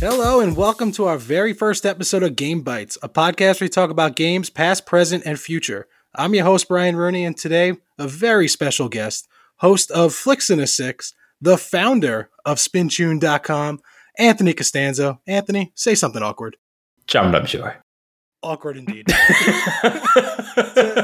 Hello, and welcome to our very first episode of Game Bites, a podcast where we talk about games past, present, and future. I'm your host, Brian Rooney, and today, a very special guest, host of Flicks in a Six, the founder of SpinTune.com, Anthony Costanzo. Anthony, say something awkward. Jumped, I'm sure. Awkward indeed.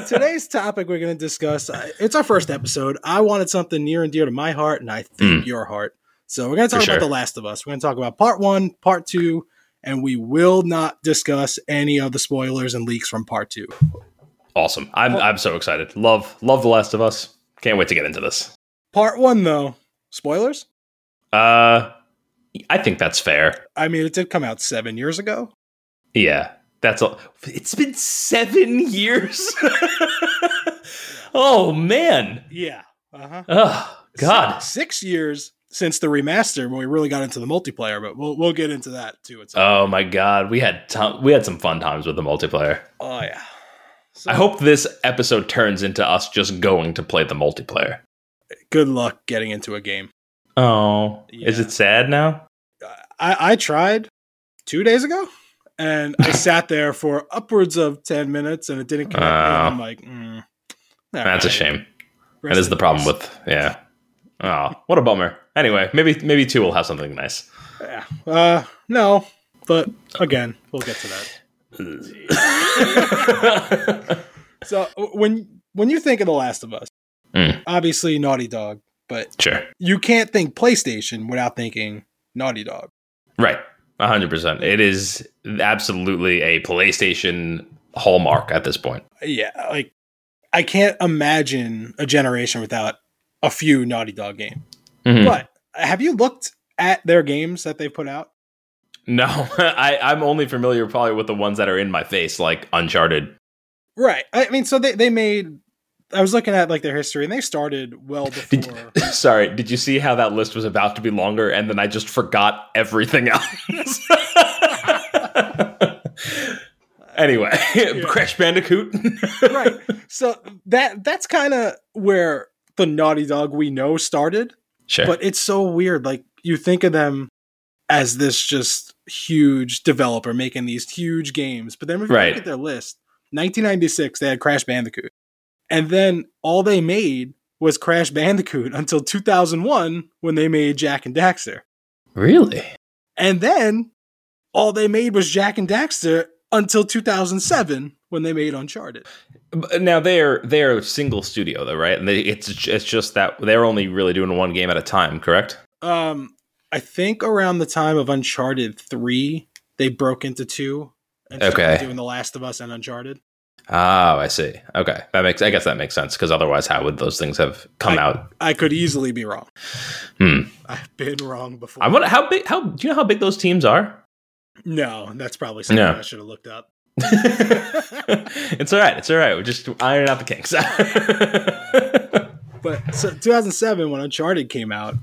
Today's topic we're going to discuss, uh, it's our first episode. I wanted something near and dear to my heart, and I think Mm. your heart. So we're going to talk about. The Last of Us. We're going to talk about part one, part two, and we will not discuss any of the spoilers and leaks from part two. Awesome. I'm I'm so excited. Love love The Last of Us. Can't wait to get into this. Part one, though, spoilers? Uh I think that's fair. I mean, it did come out seven years ago. Yeah. That's all. It's been seven years. oh man. Yeah. Uh huh. Oh God. Six years since the remaster when we really got into the multiplayer, but we'll we'll get into that too. It's Oh my God. We had ton- we had some fun times with the multiplayer. oh yeah. So, I hope this episode turns into us just going to play the multiplayer. good luck getting into a game. Oh, is it sad now? I, I tried two days ago, and I sat there for upwards of ten minutes, and it didn't connect. and I'm like, mm, That's a shame. Rest That is the problem with yeah. Oh, what a bummer. Anyway, maybe maybe two will have something nice. Yeah. Uh, no, but again, we'll get to that. So when when you think of The Last of Us, Mm. obviously Naughty Dog, but sure. you can't think PlayStation without thinking Naughty Dog. Right. Hundred percent. It is absolutely a PlayStation hallmark at this point. Yeah, like I can't imagine a generation without a few Naughty Dog games. Mhm. But have you looked at their games that they put out? No, I, I'm only familiar probably with the ones that are in my face, like Uncharted. Right. I mean, so they they made. I was looking at like their history, and they started well Did, before. sorry, did you see how that list was about to be longer and then I just forgot everything else? anyway, Crash Bandicoot. right. So that that's kind of where the Naughty Dog we know started. Sure. But it's so weird. Like you think of them as this just huge developer making these huge games, but then if you Right. look at their list, 1996 they had Crash Bandicoot, and then all they made was Crash Bandicoot until 2001 when they made Jak and Daxter, really? and then all they made was Jak and Daxter until 2007 when they made Uncharted. Now they're they're a single studio though, right? And they, it's it's just that they're only really doing one game at a time, correct? Um, I think around the time of Uncharted three, they broke into two and started Okay. doing The Last of Us and Uncharted. Oh, I see. Okay, that makes I guess that makes sense because otherwise, how would those things have come I- out? I could easily be wrong. Hmm. I've been wrong before. I wonder how big. How do you know how big those teams are? no, that's probably something No. I should have looked up. it's all right. It's all right. We're just ironing out the kinks. But so 2007, when Uncharted came out,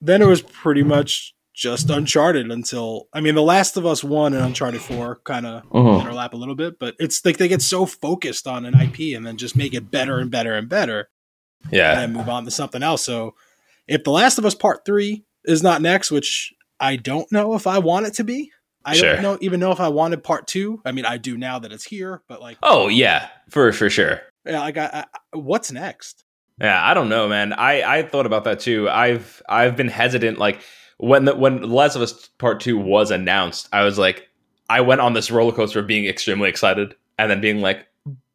then it was pretty much just Uncharted until I mean, The Last of Us one and Uncharted four kind of Mhm. overlap a little bit, but it's like they get so focused on an IP and then just make it better and better and better. Yeah. And move on to something else. So if The Last of Us Part Three is not next, which I don't know if I want it to be. I Sure. don't know even know if I wanted part two. I mean, I do now that it's here, but like, Oh yeah, for for sure. yeah, like, I, I, what's next? Yeah, I don't know, man. I I thought about that too. I've I've been hesitant. Like when the when Last of Us Part Two was announced, I was like, I went on this roller coaster of being extremely excited, and then being like,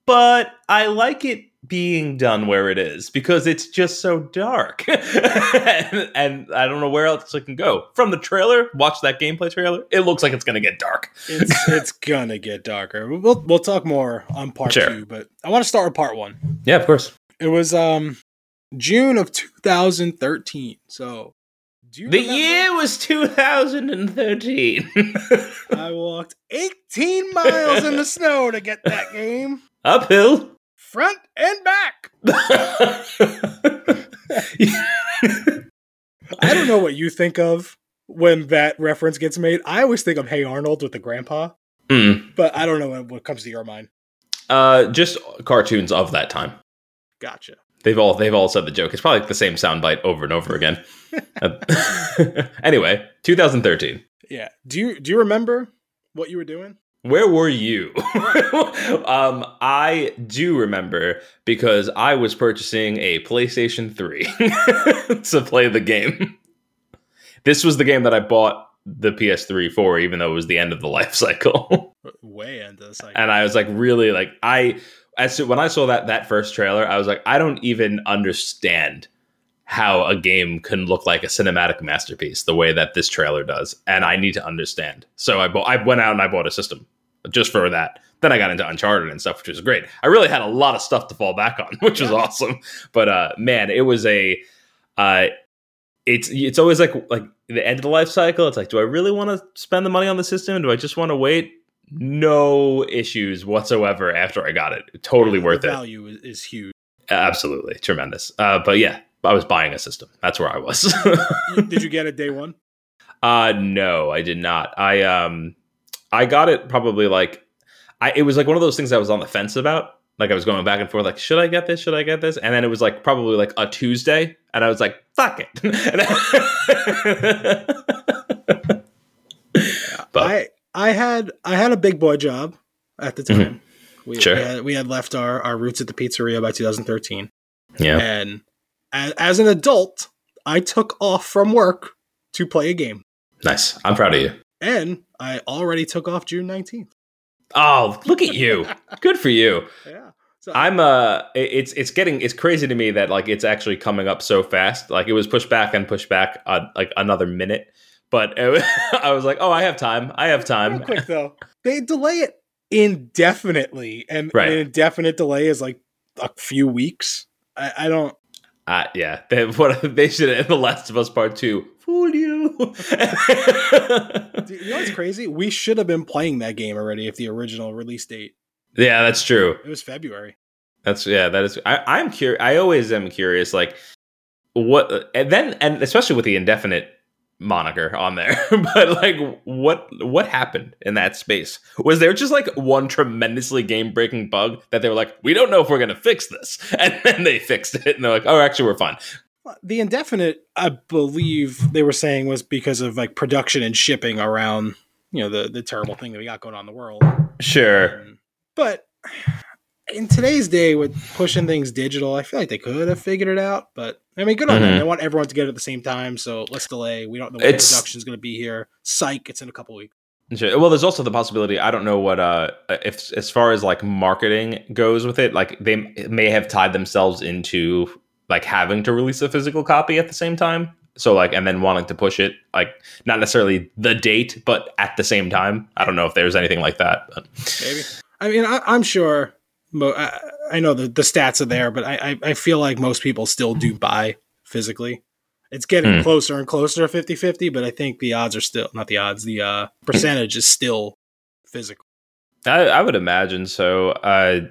but I like it being done where it is because it's just so dark, and, and I don't know where else it can go. From the trailer, watch that gameplay trailer. It looks like it's gonna get dark. It's it's gonna get darker. We'll we'll talk more on part Sure. two, but I want to start with part one. Yeah, of course. It was um June of 2013. So do you The remember? year was 2013. I walked 18 miles in the snow to get that game, Uphill. Front and back. I don't know what you think of when that reference gets made. I always think of Hey Arnold with the grandpa, Mm. but I don't know what, comes to your mind. Uh, just cartoons of that time. Gotcha. They've all they've all said the joke. It's probably the same soundbite over and over again. Uh, anyway, 2013. Yeah. Do you do you remember what you were doing? Where were you? um, I do remember because I was purchasing a PlayStation 3 to play the game. This was the game that I bought the PS3 for, even though it was the end of the life cycle. Way end of the cycle. and I was like, really, like, I as to, when I saw that that first trailer, I was like, I don't even understand how a game can look like a cinematic masterpiece the way that this trailer does, and I need to understand. So I bought, I went out and I bought a system just for that. Then I got into Uncharted and stuff, which was great. I really had a lot of stuff to fall back on, which was awesome. But uh, man, it was a. Uh, it's it's always like like the end of the life cycle. It's like, do I really want to spend the money on the system? Do I just want to wait? No issues whatsoever after I got it. Totally Yeah, worth the it. Value is, is huge. Absolutely tremendous. Uh, but yeah, I was buying a system. That's where I was. Did you get it day one? uh no, I did not. I um I got it probably like I it was like one of those things I was on the fence about. Like I was going back and forth, like, should I get this? Should I get this? And then it was like probably like a Tuesday, and I was like, fuck it. I- but I I had I had a big boy job at the time. Mm-hmm. Sure. we, had, we had left our, our roots at the pizzeria by 2013, yeah. and as, as an adult, I took off from work to play a game, Nice. I'm proud of you. and I already took off June 19th. Oh, look at you. Good for you. Yeah, so I'm uh it's it's getting it's crazy to me that like it's actually coming up so fast. Like it was pushed back and pushed back uh, like another minute. But it, I was like, "Oh, I have time. I have time." quick though, they delay it indefinitely, and Right. an indefinite delay is like a few weeks. I, I don't. Uh, yeah, they, what they should in The Last of Us Part 2 fool you. Do You know what's crazy? We should have been playing that game already if the original release date. yeah, that's true. It was February. That's yeah, that is I I'm curious I always am curious like what and then and especially with the indefinite moniker on there. But like what what happened in that space? Was there just like one tremendously game breaking bug that they were like we don't know if we're gonna fix this and then they fixed it and they're like oh actually we're fine. The indefinite, I believe they were saying was because of like production and shipping around, you know, the the terrible thing that we got going on in the world. sure. Um, But in today's day with pushing things digital, I feel like they could have figured it out. But I mean, good on them. Mhm. They want everyone to get it at the same time, so let's delay. We don't know when It's- production's going to be here. Psych, it's in a couple weeks. Well, there's also the possibility. I don't know what uh if as far as like marketing goes with it, like they may have tied themselves into like having to release a physical copy at the same time. So like, and then wanting to push it like not necessarily the date, but at the same time. I don't know if there's anything like that. But. Maybe. I mean, I, I'm sure. Mo- I, I know the, the stats are there, but I, I, I feel like most people still do buy physically. It's getting Hmm. closer and closer to 50 50, but I think the odds are still not the odds, the uh, percentage is still physical. I, I would imagine so. Uh,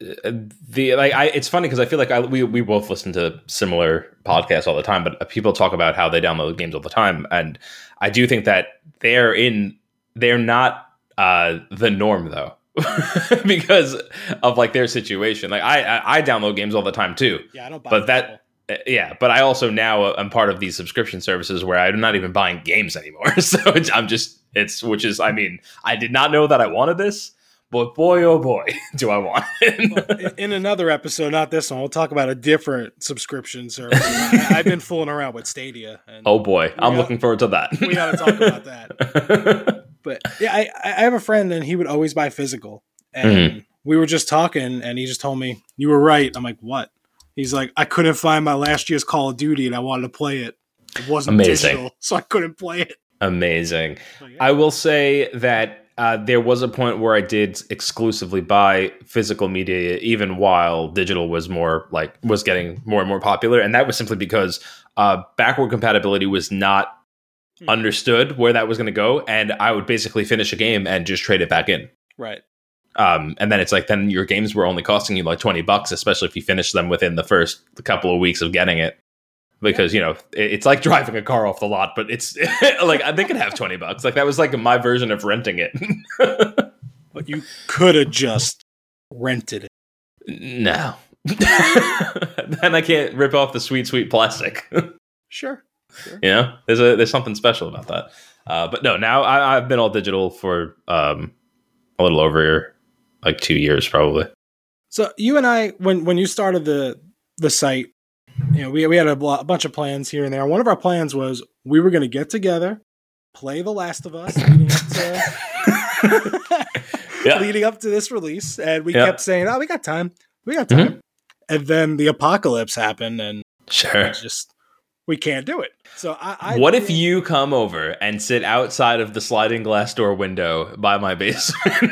the like, I it's funny because I feel like I, we we both listen to similar podcasts all the time, but people talk about how they download games all the time, and I do think that they're in they're not uh, the norm though. because of like their situation. Like I, I i download games all the time too. Yeah, I don't buy But that- Uh, yeah but i also now am part of these subscription services where i'm not even buying games anymore. So it's, i'm just it's which is i mean i did not know that i wanted this but boy oh boy do i want it. In- another episode, not this one, we'll talk about a different subscription service. I, I've been fooling around with Stadia, and oh boy i'm got- looking forward to that. we got to talk about that. But yeah, I, I have a friend, and he would always buy physical. And Mm-hmm. we were just talking, and he just told me, "You were right." I'm like, "What?" He's like, "I couldn't find my last year's Call of Duty, and I wanted to play it. It wasn't Amazing. digital, so I couldn't play it." amazing I'm like, I will say that uh, there was a point where I did exclusively buy physical media, even while digital was more like was getting more and more popular, and that was simply because uh, backward compatibility was not. Understood where that was going to go, and I would basically finish a game and just trade it back in. right. Um, and then it's like then your games were only costing you like twenty bucks, especially if you finish them within the first couple of weeks of getting it. Because you know it- it's like driving a car off the lot, but it's like they could have twenty bucks. Like that was like my version of renting it. But you could have just rented it. no, then I can't rip off the sweet, sweet plastic. Sure. You know, there's a there's something special about that. Uh, but no, now I, I've been all digital for um, a little over like two years, probably. So you and I, when when you started the the site, you know, we we had a, bl- a bunch of plans here and there. One of our plans was we were going to get together, play The Last of Us, leading up to, Yeah. leading up to this release, and we Yeah. kept saying, "Oh, we got time, we got time," and then the apocalypse happened, and Sure. just we can't do it. So I, I what if you come over and sit outside of the sliding glass door window by my basement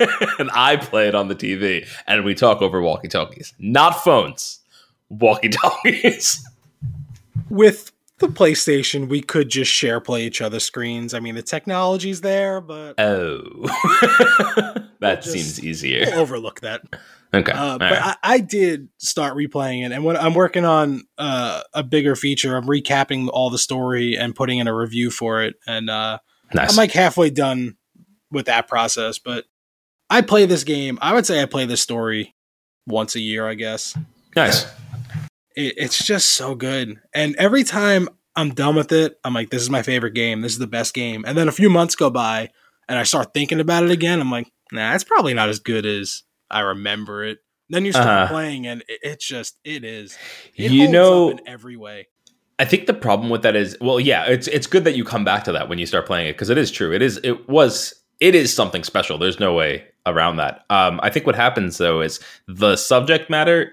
and I play it on the TV and we talk over walkie talkies? Not phones, walkie talkies. with the PlayStation, we could just share play each other's screens. I mean, the technology's there, but Oh. that just- seems we'll easier. overlook that. Okay. Uh, but right. I, I did start replaying it, and when I'm working on uh, a bigger feature, I'm recapping all the story and putting in a review for it, and uh, nice. I'm like halfway done with that process. But I play this game. I would say I play this story once a year. I guess nice. it, it's just so good, and every time I'm done with it, I'm like, this is my favorite game. This is the best game. And then a few months go by, and I start thinking about it again. I'm like, nah, it's probably not as good as I remember it. Then you start Uh-huh. playing, and it, it's just it is. It You know- in every way. I think the problem with that is, well, yeah, it's it's good that you come back to that when you start playing it because it is true. It is it was it is something special. There's no way around that. Um, I think what happens though is the subject matter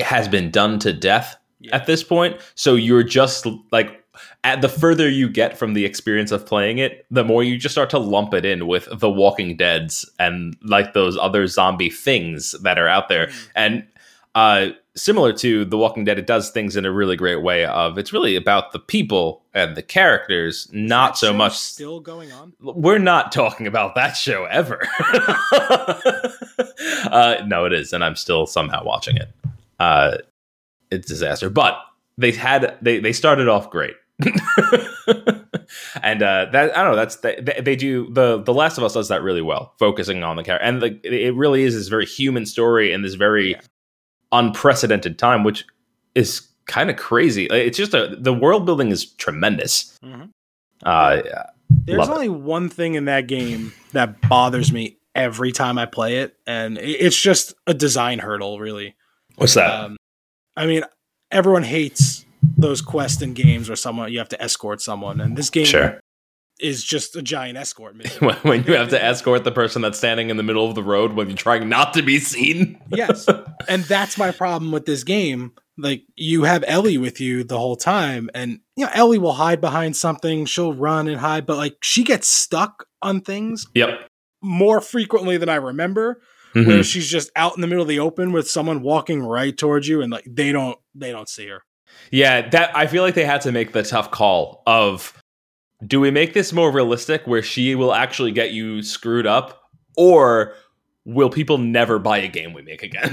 has been done to death Yeah. at this point. So you're just like at the further you get from the experience of playing it, the more you just start to lump it in with the Walking Dead's and like those other zombie things that are out there. And uh, similar to The Walking Dead, it does things in a really great way. Of it's really about the people and the characters, not so much. still going on. We're not talking about that show ever. uh, no, it is, and I'm still somehow watching it. Uh, it's a disaster, but they had they they started off great. and uh, that I don't know. That's they, they do the the Last of Us does that really well, focusing on the character, and the, it really is this very human story in this very Yeah. unprecedented time, which is kind of crazy. It's just a the world building is tremendous. Mhm. Uh, There's Love it. only one thing in that game that bothers me every time I play it, and it's just a design hurdle, really. what's that? Um, I mean, everyone hates those quests in games where someone you have to escort someone, and this game sure. is just a giant escort mission. when, you have to escort the person that's standing in the middle of the road when you're trying not to be seen. yes, and that's my problem with this game. Like you have Ellie with you the whole time, and you know Ellie will hide behind something. She'll run and hide, but like she gets stuck on things Yep. more frequently than I remember. Mhm. Where she's just out in the middle of the open with someone walking right towards you, and like they don't they don't see her. Yeah, that I feel like they had to make the tough call of do we make this more realistic where she will actually get you screwed up or will people never buy a game we make again?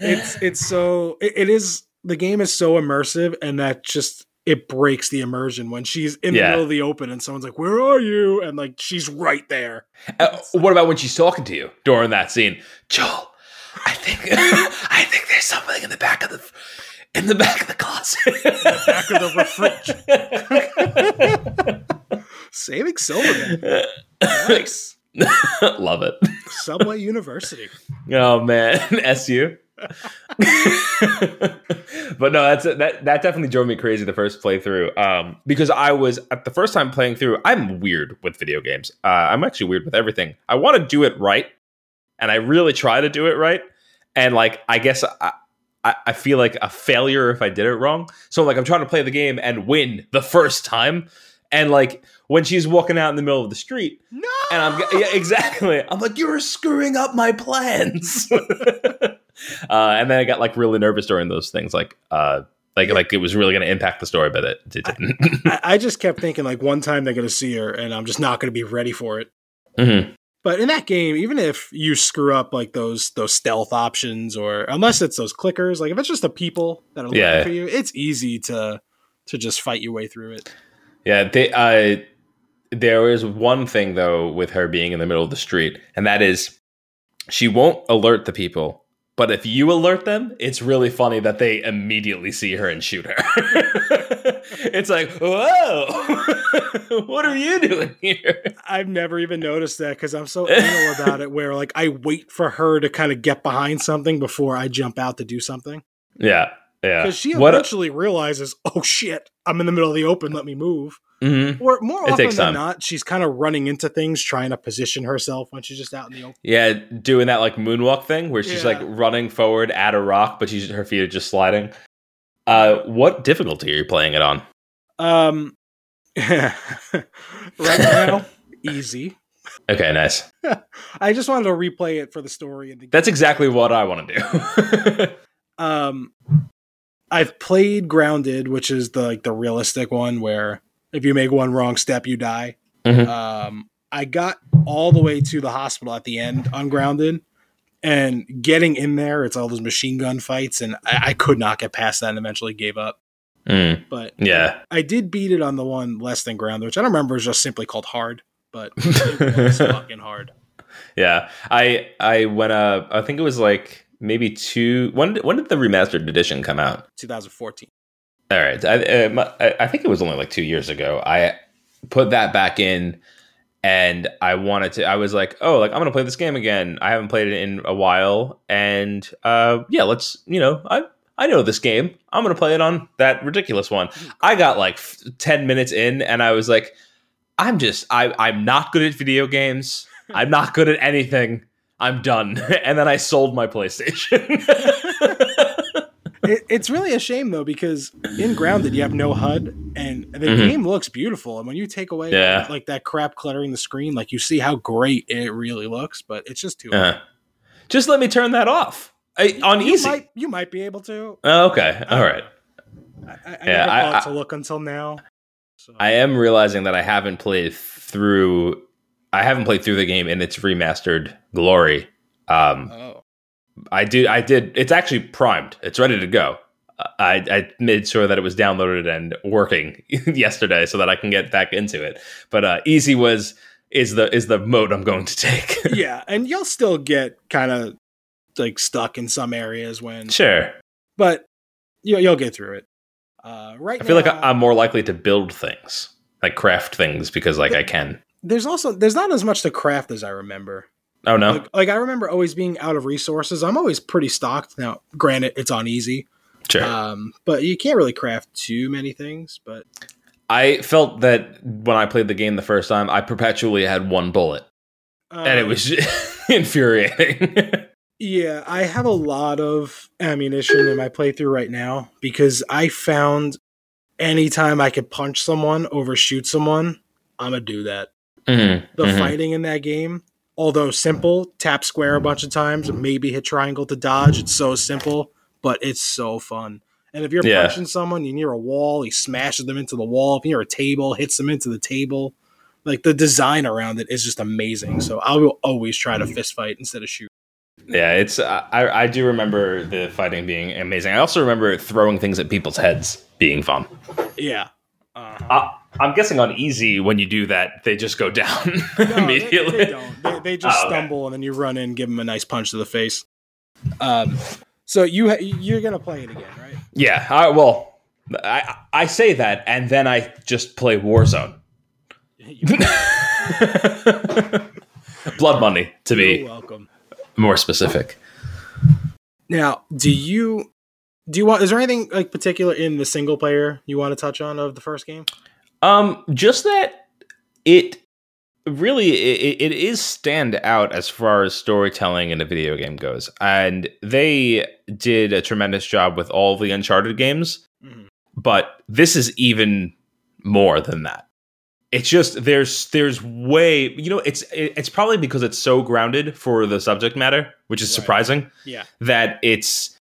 it's it's so it, it is the game is so immersive and that just it breaks the immersion when she's in the middle of the open and someone's like where are you and like she's right there Uh, what about when she's talking to you during that scene? Joel, I think I think there's something in the back of the in the back of the closet. the back of the saving silverman nice Love it. subway university Oh man, SU. but no, that's that that definitely drove me crazy the first playthrough. Um, because I was at the first time playing through. I'm weird with video games. Uh, I'm actually weird with everything. I want to do it right, and I really try to do it right. And like, I guess I, I feel like a failure if I did it wrong. So like, I'm trying to play the game and win the first time. And like when she's walking out in the middle of the street, no and I'm yeah, exactly. I'm like, you're screwing up my plans. uh, and then I got like really nervous during those things, like uh, like like it was really going to impact the story, but it, it didn't. I, I just kept thinking like one time they're gonna see her and i'm just not gonna be ready for it Mhm. But in that game, even if you screw up like those those stealth options, or unless it's those clickers, like if it's just the people that are looking Yeah. for you, it's easy to to just fight your way through it. Yeah, they, uh, there is one thing though with her being in the middle of the street, and that is she won't alert the people. But if you alert them, it's really funny that they immediately see her and shoot her. it's like, whoa! what are you doing here? I've never even noticed that because I'm so anal about it. Where like I wait for her to kind of get behind something before I jump out to do something. Yeah, yeah. Because she What- eventually realizes, oh shit, I'm in the middle of the open. Let me move. Mhm. Or more It often than time. not, she's kind of running into things, trying to position herself when she's just out in the open. Yeah, doing that like moonwalk thing where she's Yeah. like running forward at a rock, but she's her feet are just sliding. Uh, what difficulty are you playing it on? Um, right now, easy. Okay, nice. I just wanted to replay it for the story and the That's exactly what I want to do. um I've played Grounded, which is the like the realistic one where if you make one wrong step you die. Mhm. Um I got all the way to the hospital at the end on Grounded and getting in there it's all those machine gun fights and I, I could not get past that and eventually gave up. Mm, But yeah. I did beat it on the one less than ground, which I don't remember is just simply called hard, but it's fucking hard. Yeah, I I went uh I think it was like maybe two. When did, when did the remastered edition come out? 2014. All right, I, uh, I I think it was only like two years ago. I put that back in, and I wanted to. I was like, oh, like I'm gonna play this game again. I haven't played it in a while, and uh, yeah, let's you know I. I know this game. I'm gonna play it on that ridiculous one. I got like f- ten minutes in, and I was like, "I'm just, I, I'm not good at video games. I'm not good at anything. I'm done." And then I sold my PlayStation. it, it's really a shame though because in grounded you have no hud and the Mhm. game looks beautiful and when you take away Yeah. like that crap cluttering the screen like you see how great it really looks but it's just too Uh, just let me turn that off I, on you easy. might you might be able to Oh, okay, all right. i, I, I Yeah, never I- thought to look until now so. I am realizing that I haven't played through. I haven't played through the game in its remastered glory. Um, oh I did. I did. It's actually primed. It's ready to go. I, I made sure that it was downloaded and working yesterday, so that I can get back into it. But uh, easy was is the is the mode I'm going to take. yeah and you'll still get kind of like stuck in some areas when sure. but you, you'll get through it uh, right I feel like I'm more likely to build things, like craft things, because like I can. there's also there's not as much to craft as i remember Oh no. Like, like I remember always being out of resources. I'm always pretty stocked now. Granted, it's on easy, Sure. um, but you can't really craft too many things. But I felt that when I played the game the first time, I perpetually had one bullet, and it um, was infuriating. Yeah. I have a lot of ammunition in my playthrough right now because I found anytime I could punch someone, overshoot someone, I'm gonna do that. Mhm, The mhm. fighting in that game, although simple, tap square a bunch of times, maybe hit triangle to dodge. It's so simple, but it's so fun. And if you're Yeah. punching someone, you're near a wall, he smashes them into the wall. If you're near a table, hits them into the table. Like the design around it is just amazing. So I will always try to fist fight instead of shoot. Yeah, it's. I I do remember the fighting being amazing. I also remember throwing things at people's heads being fun. Yeah. Uh-huh. I, I'm guessing on easy when you do that, they just go down No, they- immediately. They, don't. They, they just Oh, okay. stumble and then you run in, give them a nice punch to the face. Um, so you you're gonna play it again, right? Yeah. I, well, I I say that, and then I just play Warzone. Blood money, to me. You're be welcome. More specific. Now, do you do you want? Is there anything like particular in the single player you want to touch on of the first game? Um, just that it really it, it is stand out as far as storytelling in a video game goes, and they did a tremendous job with all the Uncharted games. Mhm. But this is even more than that. It's just there's there's way you know it's it's probably because it's so grounded for the subject matter, which is Right. surprising Yeah, that it's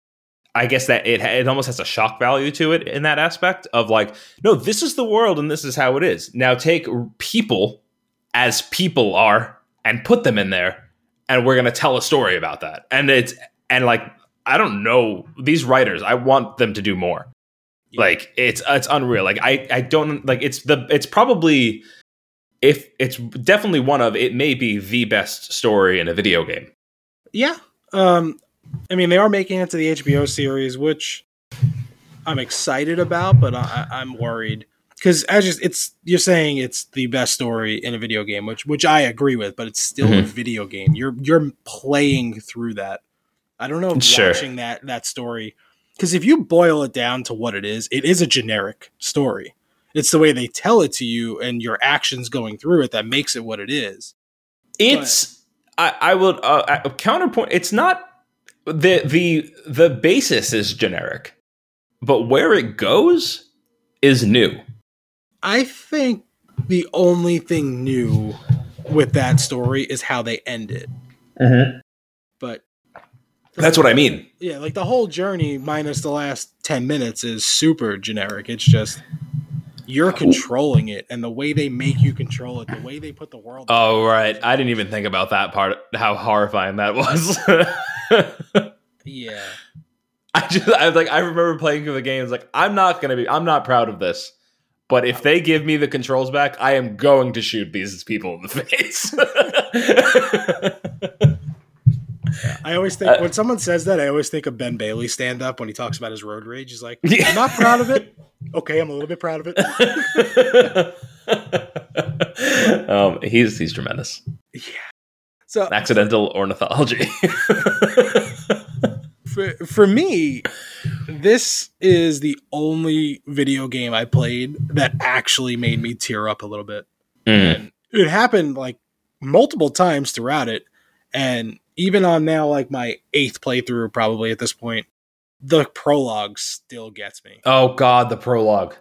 I guess that it it almost has a shock value to it in that aspect of like no this is the world and this is how it is. Now take people as people are and put them in there and we're going to tell a story about that. And it's and like I don't know these writers I want them to do more. Yeah. Like it's it's unreal. Like I I don't like it's the it's probably if it's definitely one of it may be the best story in a video game. yeah. Um, I mean, they are making it to the HBO series, which I'm excited about, but I, I'm worried because as just it's you're saying it's the best story in a video game, which which I agree with, but it's still a Mhm. video game. You're you're playing through that. I don't know if Sure. watching that that story because if you boil it down to what it is, it is a generic story. It's the way they tell it to you and your actions going through it that makes it what it is. It's I, I would uh, uh, counterpoint. It's not the the the basis is generic, but where it goes is new. I think the only thing new with that story is how they end it. But That's what I mean. yeah, like the whole journey minus the last 10 minutes is super generic. It's just you're controlling it and the way they make you control it, the way they put the world. Oh right, I didn't even think about that part. How horrifying that was. Yeah. I just I was like I remember playing through the games like I'm not gonna be I'm not proud of this. But if they give me the controls back, I am going to shoot these people in the face. I always think Uh, when someone says that, I always think of Ben Bailey stand up when he talks about his road rage. He's like, I'm not proud of it. Okay, I'm a little bit proud of it. um, he's he's tremendous. Yeah. So Accidental ornithology. for, for me, this is the only video game I played that actually made me tear up a little bit. Mm. And it happened like multiple times throughout it. And even on now, like my eighth playthrough, probably at this point, the prologue still gets me. Oh God, the prologue.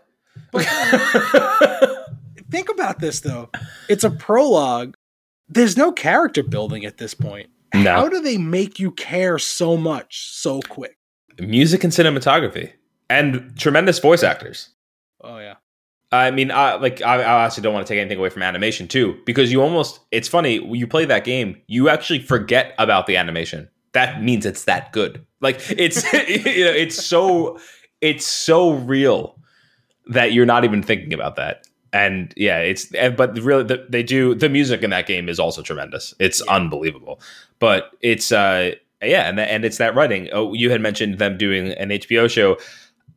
Think about this though. It's a prologue. There's no character building at this point. How do they make you care so much so quick? music and cinematography and tremendous voice actors. Oh yeah. I mean, I, like I, I actually don't want to take anything away from animation too, because you almost it's funny when you play that game, you actually forget about the animation. That means it's that good. Like it's you know, it's so it's so real that you're not even thinking about that. And yeah, it's but really the, they do the music in that game is also tremendous. It's Yeah. unbelievable. But it's uh yeah, and and it's that writing. Oh, you had mentioned them doing an HBO show.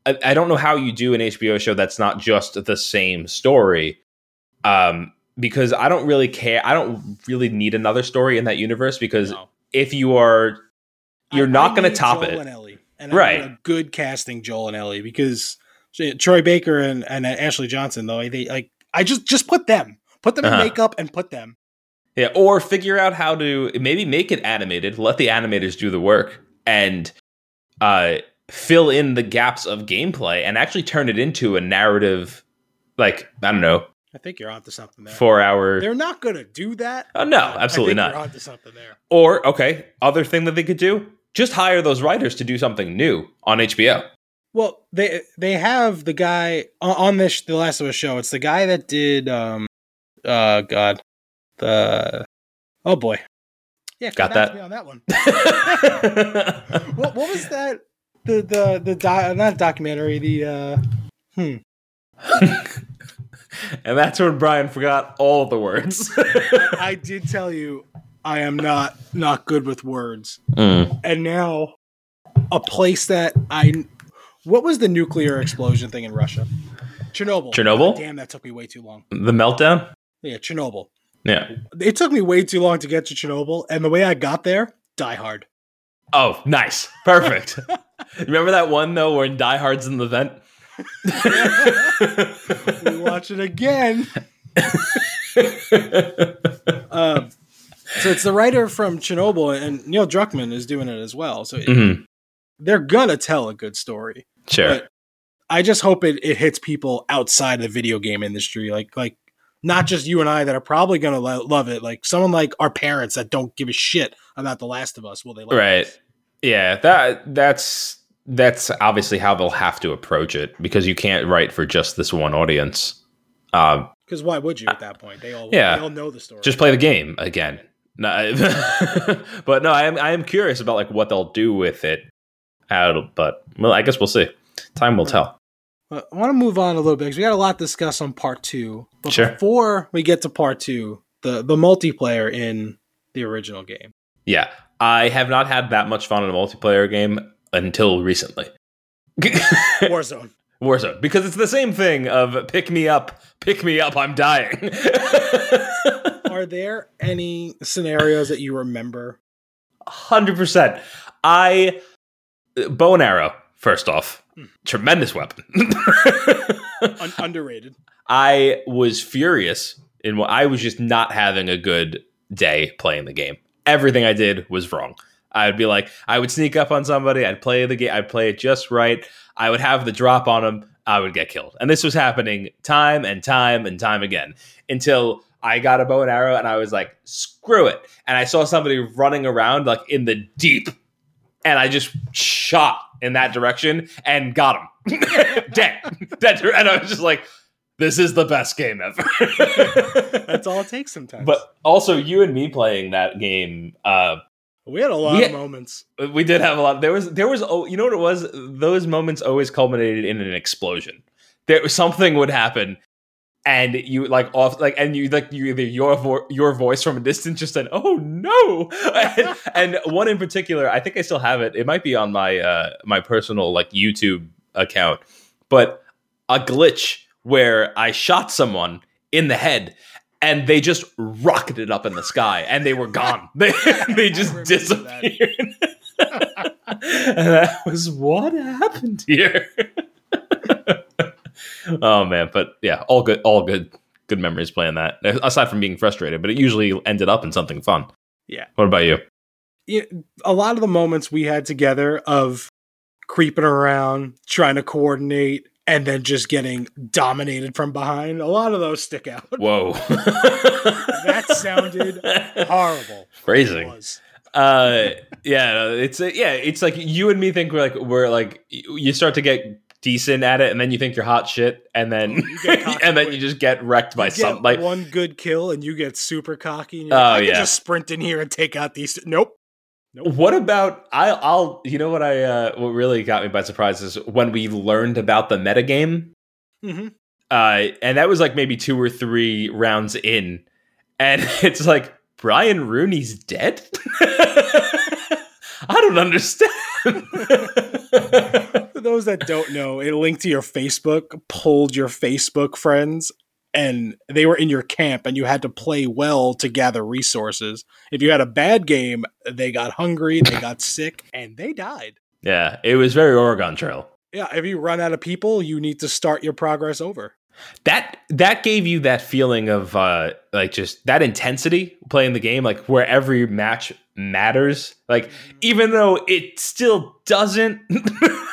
I, I don't know how you do an HBO show that's not just the same story. Um, because I don't really care. I don't really need another story in that universe because No. if you are, you're I- not going to top Joel it. And Ellie, and Right. I a good casting Joel and Ellie because Troy Baker and, and Ashley Johnson though they like I just just put them put them Uh-huh. in makeup and put them Yeah, or figure out how to maybe make it animated. Let the animators do the work and uh, fill in the gaps of gameplay and actually turn it into a narrative. Like I don't know, I think you're onto something there. four hour. They're not gonna do that. Oh no, absolutely I think not. You're onto something there. Or okay, other thing that they could do: just hire those writers to do something new on HBO. Well, they they have the guy on, this the Last of Us show. It's the guy that did um, uh, God, the oh boy, yeah, Got to that. on that one. what what was that? The the the di- not documentary. The uh, hmm. and that's when Brian forgot all the words. I did tell you I am not not good with words, Mm. and now a place that I what was the nuclear explosion thing in Russia? Chernobyl. Chernobyl? Damn, that took me way too long. The meltdown. Yeah, Chernobyl. Yeah. It took me way too long to get to Chernobyl, and the way I got there, Die Hard. Oh, nice. Perfect. Remember that one though, where Die Hard's in the vent. We watch it again. Um, so it's the writer from Chernobyl, and Neil Druckmann is doing it as well. So it- Mhm. they're gonna tell a good story. Sure. But I just hope it, it hits people outside the video game industry, like like not just you and I that are probably gonna lo- love it. Like someone like our parents that don't give a shit about The Last of Us. Will they? Like Right. Yeah, that that's that's obviously how they'll have to approach it because you can't write for just this one audience. Uh, because why would you at that point? They all Yeah. they all know the story. just play the game again. But no, I am I am curious about like what they'll do with it. But well, I guess we'll see. Time will tell. I want to move on a little bit because we got a lot to discuss on part two. But Sure. before we get to part two, the the multiplayer in the original game. Yeah, I have not had that much fun in a multiplayer game until recently. Warzone. Warzone because it's the same thing of pick me up, pick me up, I'm dying. Are there any scenarios that you remember? Hundred percent. I bow and arrow. First off, hmm. tremendous weapon. Un- underrated. I was furious in what I was just not having a good day playing the game. Everything I did was wrong. I would be like, I would sneak up on somebody, I'd play the game, I'd play it just right. I would have the drop on them, I would get killed. And this was happening time and time and time again until I got a bow and arrow and I was like, screw it. And I saw somebody running around like in the deep and I just shot in that direction and got him. Dead. Dead. And I was just like, this is the best game ever. That's all it takes sometimes. But also, you and me playing that game, uh, we had a lot we of moments. we did have a lot. There was, there was, oh, you know what it was? Those moments always culminated in an explosion. There was something would happen, and you like off, like, and you like you either your vo- your voice from a distance just said, "Oh no!" and, and one in particular, I think I still have it. It might be on my uh my personal like YouTube account, but a glitch where I shot someone in the head and they just rocketed up in the sky and they were gone. They, they just disappeared. and that was what happened here. oh man, but yeah, all good, all good, good memories playing that. Aside from being frustrated, but it usually ended up in something fun. Yeah. What about you? Yeah, a lot of the moments we had together of creeping around, trying to coordinate, and then just getting dominated from behind, a lot of those stick out. Whoa, that sounded horrible. Phrasing. uh yeah it's uh, yeah it's like you and me think we're like we're like you start to get decent at it and then you think you're hot shit and then Oh, you and then you just get wrecked by something like one good kill and you get super cocky. And you're Oh, like, I yeah. just sprint in here and take out these. Nope. What about I I'll you know what I uh what really got me by surprise is when we learned about the metagame? Hmm uh and that was like maybe two or three rounds in. And it's like Brian Rooney's dead? I don't understand. For those that don't know, it linked to your Facebook, pulled your Facebook friends, and they were in your camp, and you had to play well to gather resources. If you had a bad game, they got hungry, they got sick, and they died. yeah it was very Oregon Trail Yeah, if you run out of people, you need to start your progress over. that that gave you that feeling of uh like just that intensity playing the game like where every match matters like mm-hmm. even though it still doesn't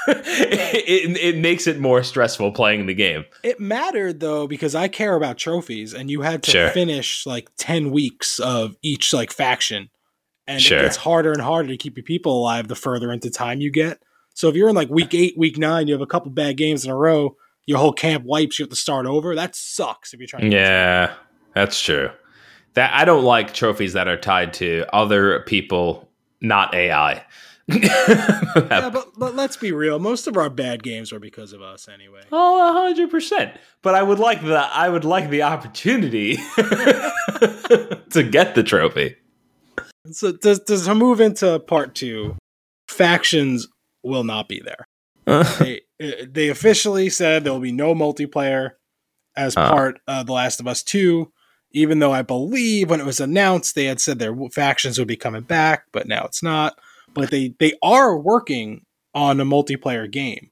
it, it makes it more stressful playing the game It mattered though because I care about trophies, and you had to Sure. finish like ten weeks of each like faction, and Sure. it gets harder and harder to keep your people alive the further into time you get. So if you're in like week eight, week nine, you have a couple bad games in a row, your whole camp wipes, you have to start over. That sucks if you're trying. to yeah that's true that i don't like trophies that are tied to other people not ai Yeah, but but let's be real. Most of our bad games are because of us anyway. Oh, hundred percent. But I would like the I would like the opportunity to get the trophy. So does to to move into part two, factions will not be there. they uh, they officially said there will be no multiplayer as Uh. part of The Last of Us Two. Even though I believe when it was announced they had said their factions would be coming back, but now it's not. But they they are working on a multiplayer game.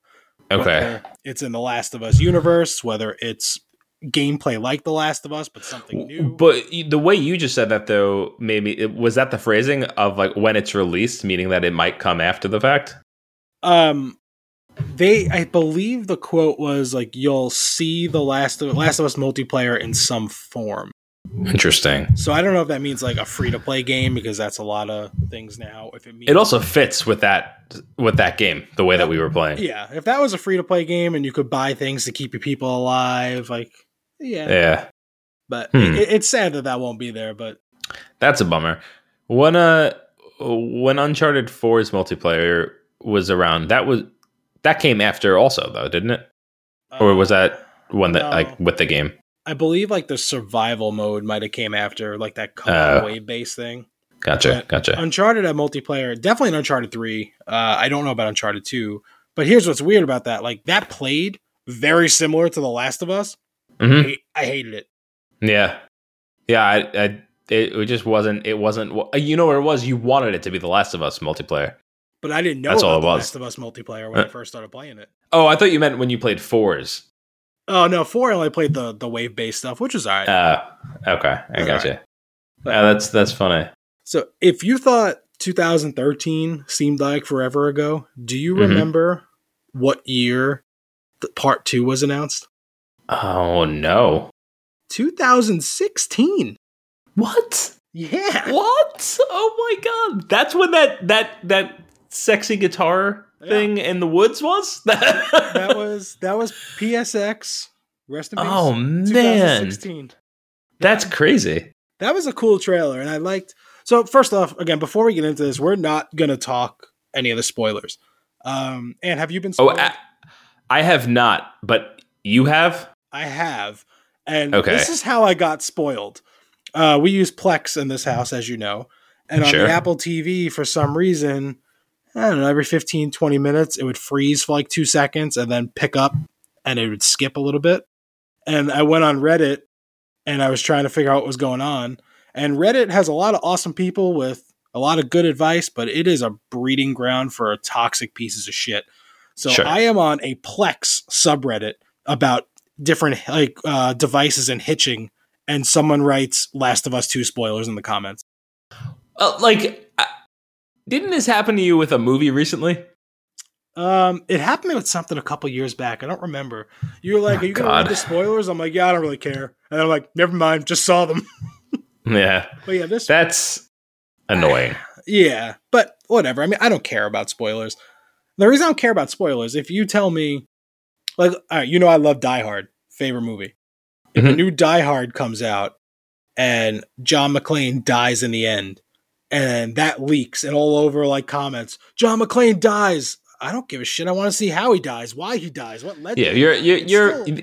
okay. Whether it's in The Last of Us universe, whether it's gameplay like The Last of Us, but something new. But the way you just said that though, maybe was that the phrasing of like when it's released, meaning that it might come after the fact. Um, they, I believe the quote was like, "You'll see the Last of Last of Us multiplayer in some form." Interesting. So I don't know if that means like a free to play game because that's a lot of things now. If it means It also fits with that with that game, the way that we were playing. yeah, if that was a free to play game and you could buy things to keep your people alive, like yeah. Yeah, But Hmm. it, it's sad that that won't be there. But that's a bummer. When uh when Uncharted 4's multiplayer was around, that was that came after also though, didn't it? Or was that one that no. like with the game? I believe like the survival mode might have came after like that come Oh. wave based thing. Gotcha, But gotcha. Uncharted had multiplayer, definitely in Uncharted 3. Uh, I don't know about Uncharted 2, but here's what's weird about that. Like, that played very similar to The Last of Us. Mhm. I, I hated it. Yeah, yeah. I, I it, it just wasn't. It wasn't. You know what it was? You wanted it to be The Last of Us multiplayer. But I didn't know That's all it The was. Last of Us multiplayer when I Uh. first started playing it. Oh, I thought you meant when you played fours. Oh no, four I only played the the wave based stuff, which is alright. Uh, okay, I All got you. Yeah, that's that's funny. so if you thought 2013 seemed like forever ago, do you Mhm. remember what year the part two was announced? Oh no! 2016. What? Yeah. What? Oh my god! That's when that that that sexy guitar Yeah. thing in the woods was. That was that was PSX. Rest in peace. Oh man, 2016. that's crazy. That was a cool trailer, and I liked. So first off, again, before we get into this, we're not gonna talk any of the spoilers. Um, and have you been? Oh, I, I have not, but you have. I have, and Okay. this is how I got spoiled. Uh, we use Plex in this house, as you know, and on Sure. the Apple TV, for some reason, I don't know, every 15, 20 minutes, it would freeze for like two seconds and then pick up, and it would skip a little bit. And I went on Reddit, and I was trying to figure out what was going on. And Reddit has a lot of awesome people with a lot of good advice, but it is a breeding ground for toxic pieces of shit. So Sure. I am on a Plex subreddit about different like uh, devices and hitching, and someone writes "Last of Us Two spoilers" in the comments. Uh, like, didn't this happen to you with a movie recently? Um, it happened to with something a couple years back. I don't remember. You were like, Oh, "Are you gonna God. read the spoilers?" I'm like, "Yeah, I don't really care," and I'm like, "Never mind, just saw them." Yeah, But yeah, this that's annoying. Yeah, but whatever. I mean, I don't care about spoilers. The reason I don't care about spoilers, if you tell me, like, all right, you know, I love Die Hard, favorite movie. If a Mhm. new Die Hard comes out and John McClane dies in the end, and that leaks and all over like comments, John McClane dies. I don't give a shit. I want to see how he dies, why he dies, what led. to Yeah, you're you're you're still-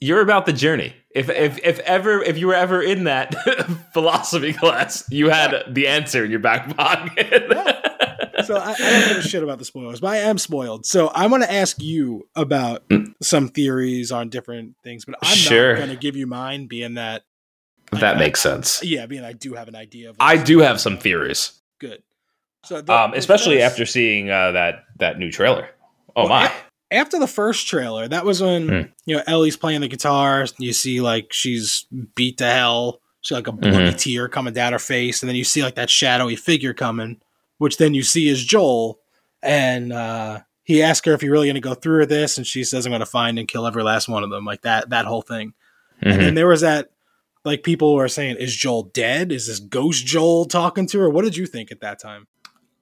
you're about the journey. If if if ever if you were ever in that philosophy class, you had the answer in your back pocket. so I, I don't give a shit about the spoilers, but I am spoiled. So I'm going to ask you about some theories on different things, but I'm Mm. Sure. not going to give you mine, being that that makes sense. yeah, I mean, I do have an idea of. I do have some theories, good. So the- um, especially first- after seeing uh, that that new trailer. Oh Well, my! a- after the first trailer, that was when Hmm. you know Ellie's playing the guitar. You see like she's beat to hell. She like a bloody Mm-hmm. tear coming down her face, and then you see like that shadowy figure coming, which then you see is Joel. And uh, he asks her if you're really going to go through with this, and she says, "I'm going to find and kill every last one of them." Like that, that whole thing. And Mhm. then there was that, like people are saying, "Is Joel dead? Is this ghost Joel talking to her?" What did you think at that time?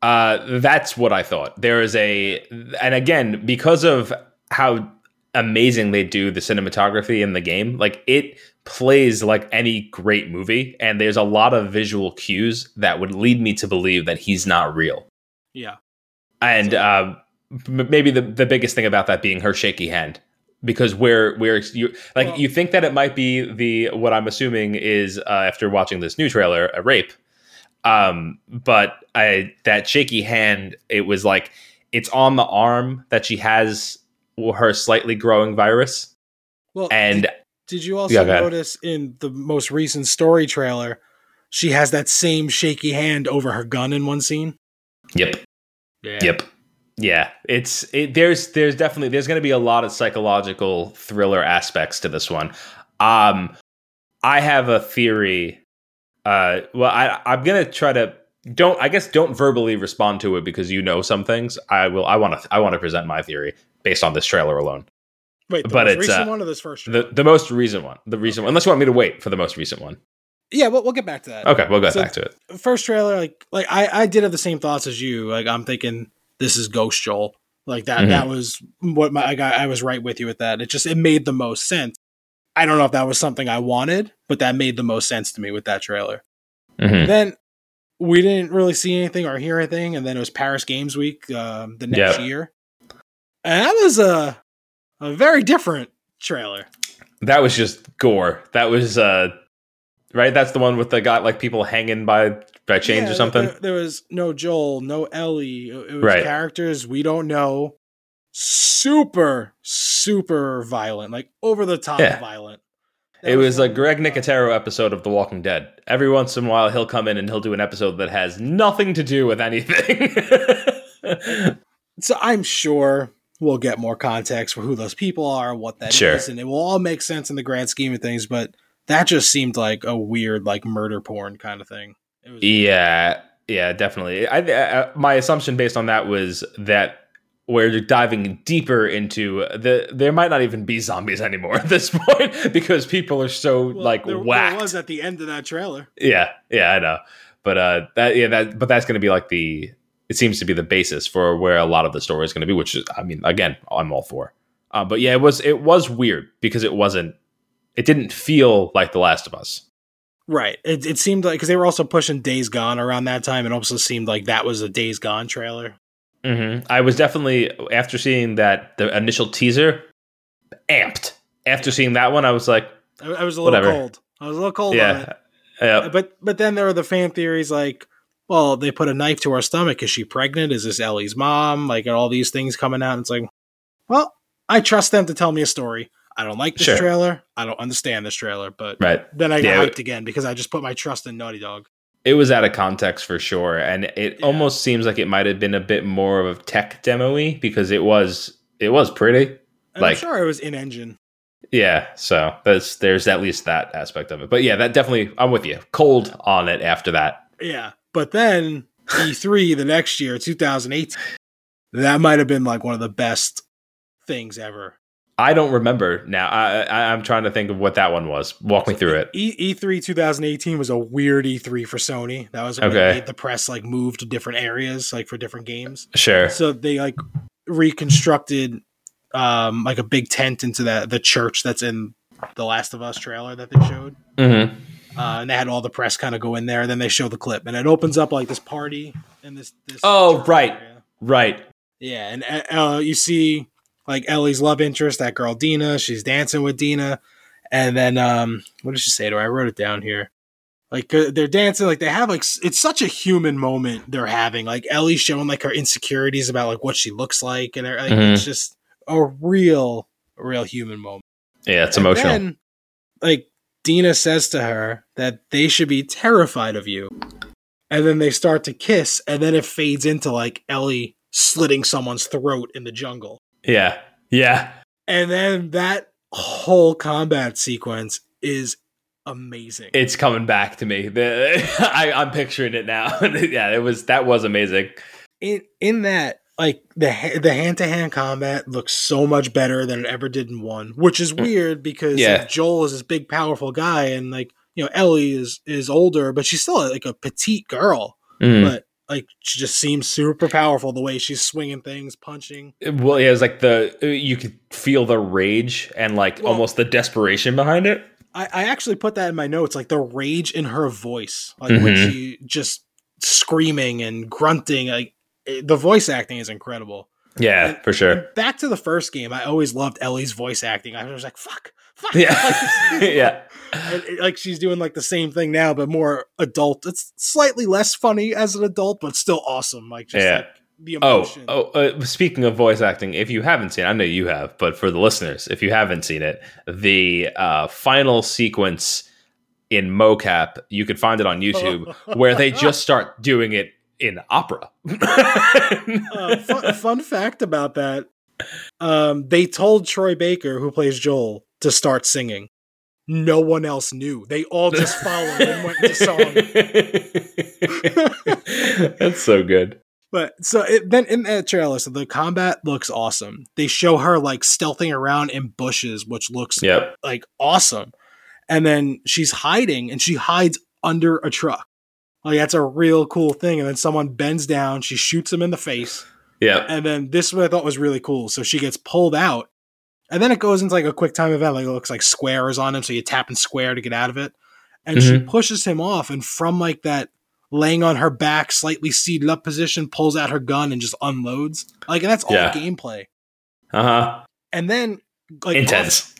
Uh, that's what I thought. There is a, and again, because of how amazing they do the cinematography in the game, like it plays like any great movie, and there's a lot of visual cues that would lead me to believe that he's not real. Yeah, And uh, maybe the the biggest thing about that being her shaky hand, because where where you like Well- you think that it might be the what I'm assuming is uh, after watching this new trailer a rape, um, but I that shaky hand it was like it's on the arm that she has her slightly growing virus, well, and Did you also Yeah, notice in the most recent story trailer, she has that same shaky hand over her gun in one scene? yep, Yeah. Yep. Yeah, it's it, there's there's definitely there's going to be a lot of psychological thriller aspects to this one. Um, I have a theory. Uh, well, I I'm gonna try to don't I guess don't verbally respond to it because you know some things. I will. I want to I want to present my theory based on this trailer alone. Wait, the But most it's, recent uh, one of this first trailer? The the most recent one. The recent one. Unless you want me to wait for the most recent one. yeah, we'll, we'll get back to that. Okay, we'll go So- back to it. First trailer, like like I, I did have the same thoughts as you. Like I'm thinking this is Ghost Joel. Like that Mhm. that was what my I got I was right with you with that. It just it made the most sense. I don't know if that was something I wanted, but that made the most sense to me with that trailer. Mhm. Then we didn't really see anything or hear anything, and then it was Paris Games Week um, the next Yeah. year, and that was a a very different trailer. That was just gore. That was uh, right. That's the one with the guy like people hanging by by chains Yeah, or something. There, there was no Joel, no Ellie. It was Right. characters we don't know, super super violent, like over the top Yeah. violent. That It was a one- Greg Nicotero episode of The Walking Dead. Every once in a while, he'll come in and he'll do an episode that has nothing to do with anything. So I'm sure we'll get more context for who those people are, what that is, Sure. and it will all make sense in the grand scheme of things. But that just seemed like a weird, like murder porn kind of thing. Yeah, yeah, definitely. I, I, my assumption based on that was that we're diving deeper into the. There might not even be zombies anymore at this point because people are so Well, like there, there whacked. was at the end of that trailer. Yeah, yeah, I know. But uh that yeah, that but that's gonna be like the it seems to be the basis for where a lot of the story is gonna be, which is I mean, again, I'm all for. Uh, but yeah, it was it was weird because it wasn't it didn't feel like The Last of Us. Right. It, it seemed like because they were also pushing Days Gone around that time. It also seemed like that was a Days Gone trailer. hmm I was definitely after seeing that the initial teaser, amped. After seeing that one, I was like, I, I was a little Whatever. cold. I was a little cold on it. yeah, yeah, But but then there were the fan theories like, well, they put a knife to her stomach. Is she pregnant? Is this Ellie's mom? Like and all these things coming out. And it's like, well, I trust them to tell me a story. I don't like this Sure. trailer. I don't understand this trailer. But right. then I got Yeah. hyped again because I just put my trust in Naughty Dog. It was out of context for sure, and it Yeah. almost seems like it might have been a bit more of a tech demo-y because it was it was pretty. And Like- I'm sure it was in engine. Yeah, so there's there's at least that aspect of it. But yeah, that definitely I'm with you. Cold on it after that. Yeah. But then E3 the next year, 2018, that might have been like one of the best things ever. I don't remember now. I, I I'm trying to think of what that one was. Walk me through it. E- E3 2018 was a weird E3 for Sony. That was when Okay. they made the press like moved to different areas, like for different games. Sure. So they like reconstructed um like a big tent into that the church that's in the Last of Us trailer that they showed. Mm-hmm. Uh, and they had all the press kind of go in there. And Then they show the clip, and it opens up like this party in this. this Oh, right. area. Right. Yeah, and uh, you see like Ellie's love interest, that girl Dina. She's dancing with Dina, and then um, what did she say to her? I wrote it down here. Like uh, they're dancing, like they have like it's such a human moment they're having. Like Ellie's showing like her insecurities about like what she looks like, and like, Mhm. it's just a real, real human moment. Yeah, it's And emotional. then, like Dina says to her that they should be terrified of you. And then they start to kiss, and then it fades into like Ellie slitting someone's throat in the jungle. Yeah. Yeah. And then that whole combat sequence is amazing. It's coming back to me. The, I, I'm picturing it now. yeah, it was that was amazing. in in that like the the hand to hand combat looks so much better than it ever did in one, which is weird because Mm. Yeah. like, Joel is this big powerful guy, and like you know Ellie is is older, but she's still like a petite girl, Mm. but like she just seems super powerful the way she's swinging things, punching. Well, yeah, it was like the you could feel the rage and like Well- almost the desperation behind it. I, I actually put that in my notes, like the rage in her voice, like when Mhm. she just screaming and grunting, like it- the voice acting is incredible. Yeah, And- for sure. Back to the first game, I always loved Ellie's voice acting. I was like, fuck. Yeah, Like, yeah, and like she's doing like the same thing now, but more adult. It's slightly less funny as an adult, but still awesome. Like just Yeah. like the Oh, emotion. oh. Uh, speaking of voice acting, if you haven't seen, I know you have, but for the listeners, if you haven't seen it, the uh, final sequence in mocap, you could find it on YouTube, where they just start doing it in opera. uh, fun, fun fact about that: um, they told Troy Baker, who plays Joel, to start singing. No one else knew. They all just followed and went into song. That's so good. But so it, then in that trailer, so the combat looks awesome. They show her like stealthing around in bushes, which looks Yep. like awesome. And then she's hiding and she hides under a truck. Like that's a real cool thing. And then someone bends down, she shoots him in the face. Yep. And then this is what I thought was really cool. So she gets pulled out. And then it goes into like a quick time event. Like it looks like square is on him. So you tap and square to get out of it. And she pushes him off. And from like that laying on her back, slightly seated up position, pulls out her gun and just unloads. Like, and that's all Yeah. gameplay. Uh huh. And then like Intense.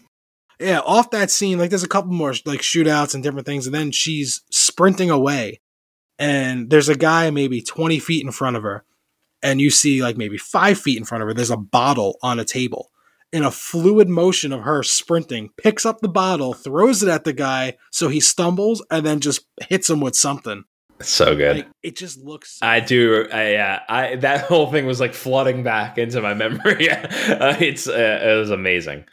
yeah, off that scene, like there's a couple more like shootouts and different things, and then she's sprinting away, and there's a guy maybe 20 feet in front of her, and you see like maybe five feet in front of her, there's a bottle on a table. In a fluid motion of her sprinting, picks up the bottle, throws it at the guy, so he stumbles, and then just hits him with something. So good. Like, it just looks. I do. I, yeah, I that whole thing was like flooding back into my memory. uh, it's uh, it was amazing.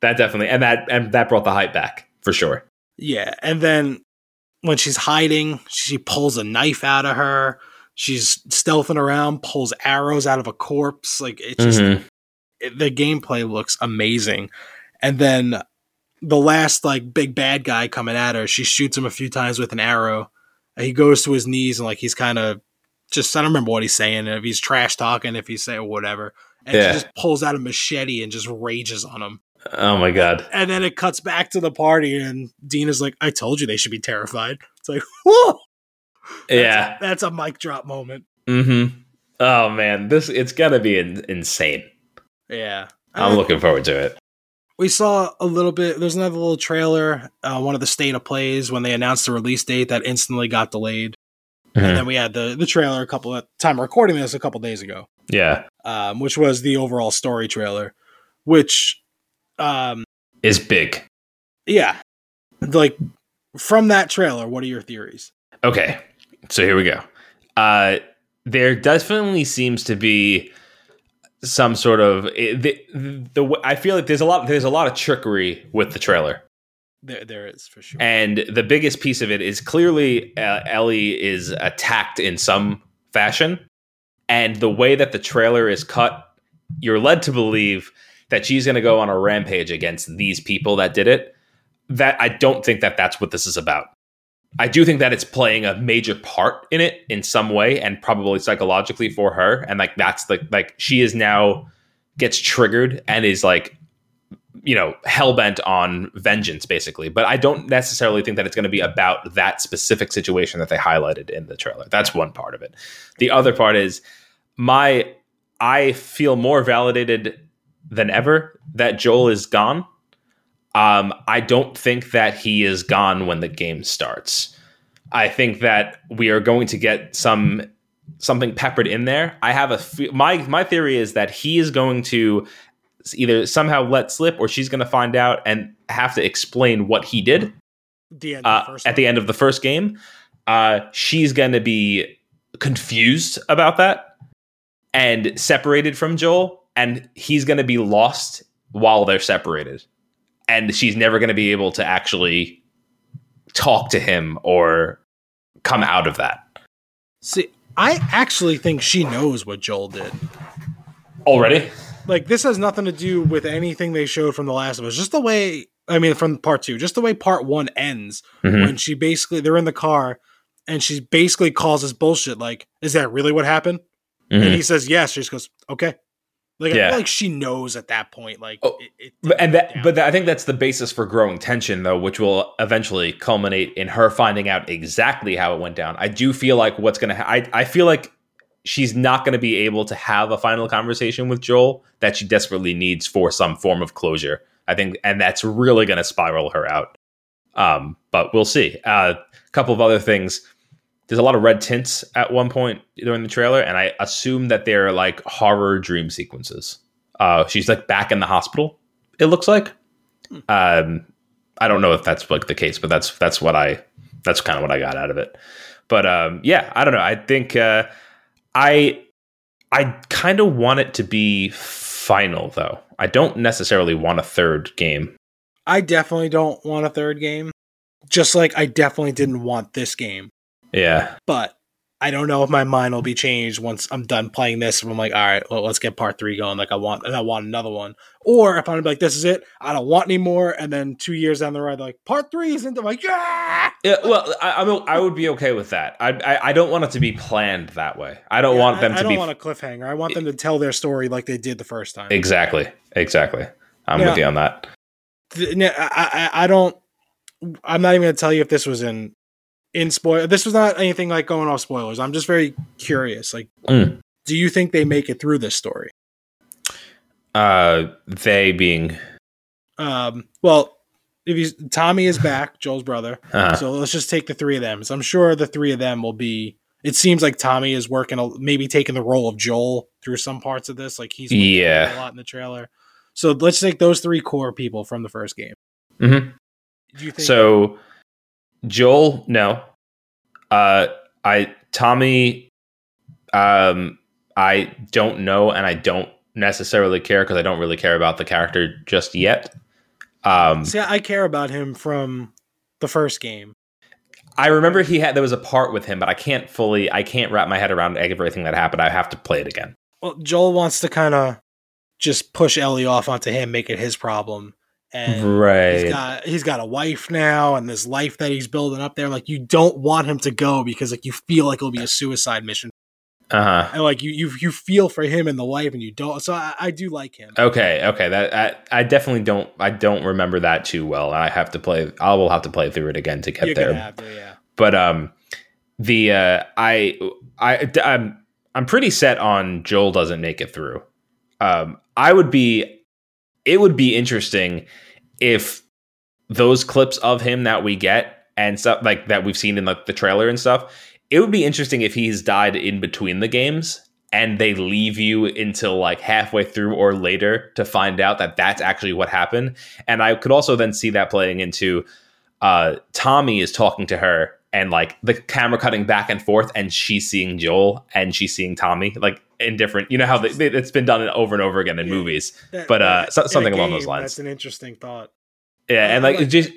That definitely, and that and that brought the hype back for sure. Yeah, and then when she's hiding, she pulls a knife out of her. She's stealthing around, pulls arrows out of a corpse. Like it just Mhm. It, the gameplay looks amazing. And then the last like big bad guy coming at her, she shoots him a few times with an arrow. And he goes to his knees and like he's kind of just I don't remember what he's saying. If he's trash talking, if he's saying whatever, and Yeah. she just pulls out a machete and just rages on him. Oh my god. And then it cuts back to the party, and Dean is like, "I told you they should be terrified." It's like, whoa, that's yeah. a, that's a mic drop moment. Mm-hmm. Oh man, this it's gonna be in, insane. Yeah, I'm Uh, looking forward to it. we saw a little bit. There's another little trailer, uh, one of the state of plays when they announced the release date that instantly got delayed. Mhm. And then we had the the trailer a couple of time recording this a couple days ago, Yeah, um, which was the overall story trailer, which, um, is big. yeah, like from that trailer. What are your theories? Okay, so here we go. Uh, there definitely seems to be some sort of the, the I feel like there's a lot there's a lot of trickery with the trailer, There, there is for sure. and the biggest piece of it is clearly uh, Ellie is attacked in some fashion, and the way that the trailer is cut, you're led to believe that she's going to go on a rampage against these people that did it. That I don't think that that's what this is about. I do think that it's playing a major part in it in some way and probably psychologically for her. And like that's the like she is now gets triggered and is like you know hell-bent on vengeance basically. But I don't necessarily think that it's going to be about that specific situation that they highlighted in the trailer. That's one part of it. The other part is my I feel more validated than ever that Joel is gone um, I don't think that he is gone when the game starts. I think that we are going to get some something peppered in there. I have a my my theory is that he is going to either somehow let slip or she's going to find out and have to explain what he did the uh, at the end of the first game. Uh, she's going to be confused about that and separated from Joel, and he's going to be lost while they're separated. And she's never going to be able to actually talk to him or come out of that. See, I actually think she knows what Joel did. Already? Like this has nothing to do with anything they showed from The Last of Us. Just the way I mean from part 2, just the way part 1 ends Mhm. when she basically they're in the car and she basically calls this bullshit like, "Is that really what happened?" And Mhm. he says, "Yes." She just goes, "Okay." Like I Yeah. feel like she knows at that point like Oh, it, it and that, down. but I think that's the basis for growing tension, though, which will eventually culminate in her finding out exactly how it went down. I do feel like what's to, ha- I, I feel like she's not going to be able to have a final conversation with Joel that she desperately needs for some form of closure. I think, and that's really going to spiral her out. Um, but we'll see. A uh, couple of other things. There's a lot of red tints at one point during the trailer, and I assume that they're like horror dream sequences. Uh, she's like back in the hospital. It looks like. Um, I don't know if that's like the case, but that's that's what I that's kind of what I got out of it. But um, yeah, I don't know. I think uh, I I kind of want it to be final though. I don't necessarily want a third game. I definitely don't want a third game. Just like I definitely didn't want this game. Yeah, But I don't know if my mind will be changed once I'm done playing this. If I'm like, all right, well, let's get part three going. Like I want, and I want another one. Or if I'm like, this is it. I don't want any more. And then two years down the road, like part three isn't. I'm like, yeah. yeah. Well, I, I'm I would be okay with that. I, I I don't want it to be planned that way. I don't Yeah, want them I, to I don't be want a cliffhanger. I want them to tell their story like they did the first time. exactly exactly. I'm with you on that. Th- I, I, I don't. I'm not even gonna tell you if this was in in spoil. This was not anything like going off spoilers. I'm just very curious. Like, Mm. do you think they make it through this story? Uh, they being Um, well, if you Tommy is back, Joel's brother. uh, So let's just take the three of them. So I'm sure the three of them will be it seems like Tommy is working, a, maybe taking the role of Joel through some parts of this. Like he's Yeah. a lot in the trailer. So let's take those three core people from the first game. Mhm. Do you think? So Joel, no. Uh I Tommy um I don't know and I don't necessarily care because I don't really care about the character just yet. Um See, I care about him from the first game. I remember he had there was a part with him, but I can't fully I can't wrap my head around everything that happened. I have to play it again. Well, Joel wants to kind of just push Ellie off onto him, make it his problem. And Right. he's got he's got a wife now and this life that he's building up there. Like you don't want him to go because like you feel like it'll be a suicide mission. Uh-huh. And like you you you feel for him and the wife and you don't so I, I do like him. Okay, okay. That I, I definitely don't I don't remember that too well. I have to play I will have to play through it again to get You're there. to, yeah. but um the uh i i i'm i'm pretty set on joel doesn't make it through um i would be it would be interesting if those clips of him that we get and stuff like that we've seen in like the trailer and stuff it would be interesting if he's died in between the games and they leave you until like halfway through or later to find out that that's actually what happened. And i could also then see that playing into uh tommy is talking to her and like the camera cutting back and forth and she's seeing joel and she's seeing tommy. Like in different you know how they, it's been done over and over again in Yeah. movies That- But, uh, that- so- in a something along game, those lines. That's an interesting thought. yeah, and I like, like just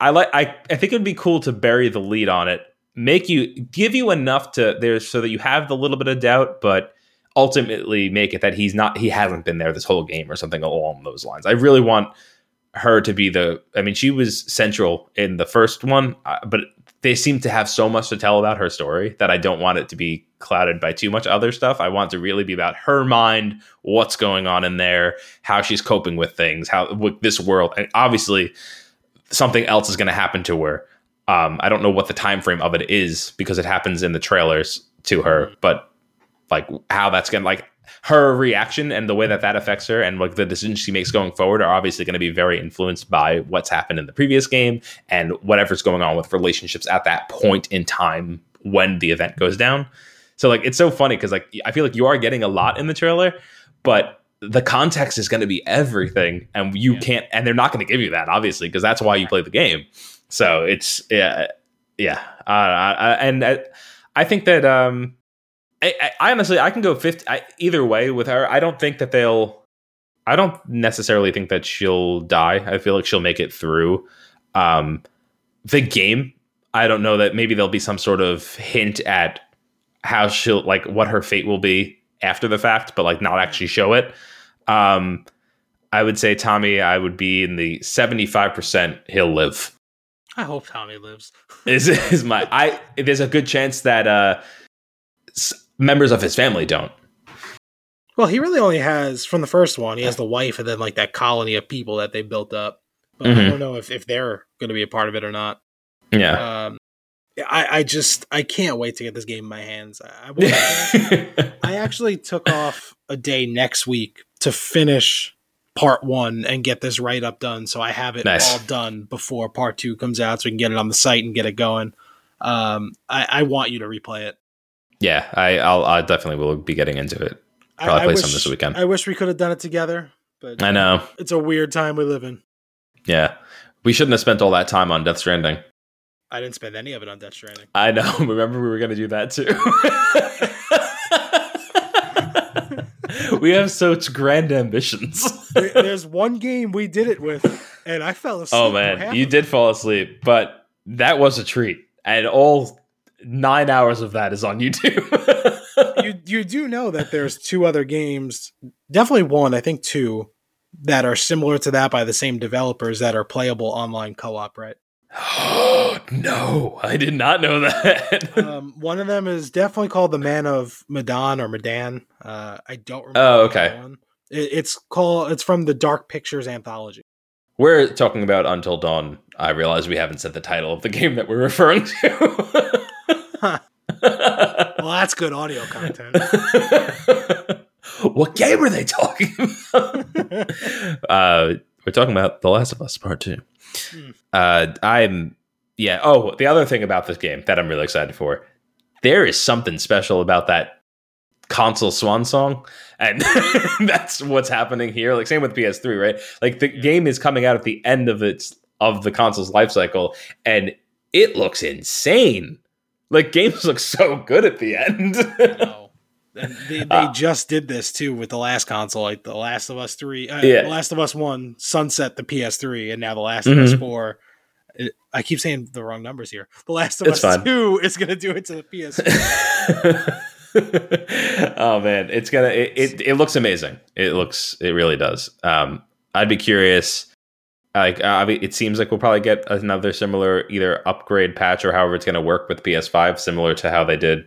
I like I I think it'd be cool to bury the lead on it, make you give you enough to there so that you have the little bit of doubt, but ultimately make it that he's not he hasn't been there this whole game or something along those lines. I really want her to be the I mean she was central in the first one, uh, but they seem to have so much to tell about her story that I don't want it to be clouded by too much other stuff. I want it to really be about her mind, what's going on in there, how she's coping with things, how with this world, and obviously something else is going to happen to her. Um, I don't know what the time frame of it is because it happens in the trailers to her, but like how that's going to like her reaction and the way that that affects her and like the decisions she makes going forward are obviously going to be very influenced by what's happened in the previous game and whatever's going on with relationships at that point in time when the event goes down. So like it's so funny because like I feel like you are getting a lot in the trailer, but the context is going to be everything, and you Yeah. can't, and they're not going to give you that obviously because that's why you play the game. So it's yeah, yeah, uh, I, and I, I think that um, I, I, honestly I can go fifty I, either way with her. I don't think that they'll. I don't necessarily think that she'll die. I feel like she'll make it through. Um, the game. I don't know that maybe there'll be some sort of hint at how she'll like what her fate will be after the fact, but like not actually show it. Um, I would say Tommy. I would be in the seventy-five percent. He'll live. I hope Tommy lives. Is is my I? There's a good chance that uh, members of his family don't. Well, he really only has from the first one. He has the wife and then like that colony of people that they built up. But I Mhm. don't know if, if they're going to be a part of it or not. Yeah. Um, I I just I can't wait to get this game in my hands. I, I, I actually took off a day next week to finish part one and get this write up done, so I have it Nice. all done before part two comes out, so we can get it on the site and get it going. Um, I, I want you to replay it. Yeah. I I'll I definitely will be getting into it. Probably I play wish, some this weekend. I wish we could have done it together, but I uh, know. it's a weird time we live in. Yeah. We shouldn't have spent all that time on Death Stranding. I didn't spend any of it on Death Stranding. I know. Remember, we were going to do that too. we have such grand ambitions. There- There's one game we did it with, and I fell asleep. oh man, you did fall asleep, but that was a treat, and all nine hours of that is on YouTube. You you do know that there's two other games, definitely one, I think two, that are similar to that by the same developers that are playable online co-op, right? no, I did not know that. um, one of them is definitely called the Man of Medan or Medan. Uh, I don't remember. Oh, okay. One. It, it's called. It's from the Dark Pictures anthology. we're talking about Until Dawn. I realize we haven't said the title of the game that we're referring to. Huh. Well, that's good audio content. what game are they talking about? uh, we're talking about The Last of Us Part Two. Hmm. Uh, I'm yeah. Oh, the other thing about this game that I'm really excited for, there is something special about that console swan song and that's what's happening here like same with ps3 right like the game is coming out at the end of its of the console's life cycle and it looks insane like games look so good at the end And they, they uh, just did this too with the last console, like The Last of Us Three, uh, yeah. The Last of Us One, sunset the PS3, and now The Last mm-hmm. of Us mm-hmm. Four. I keep saying the wrong numbers here. The Last of it's Us fine. Two is going to do it to the PS. oh man, it's gonna it, it, it looks amazing. It looks it really does. Um, I'd be curious. Like uh, it seems like we'll probably get another similar either upgrade patch or however it's going to work with PS5, similar to how they did.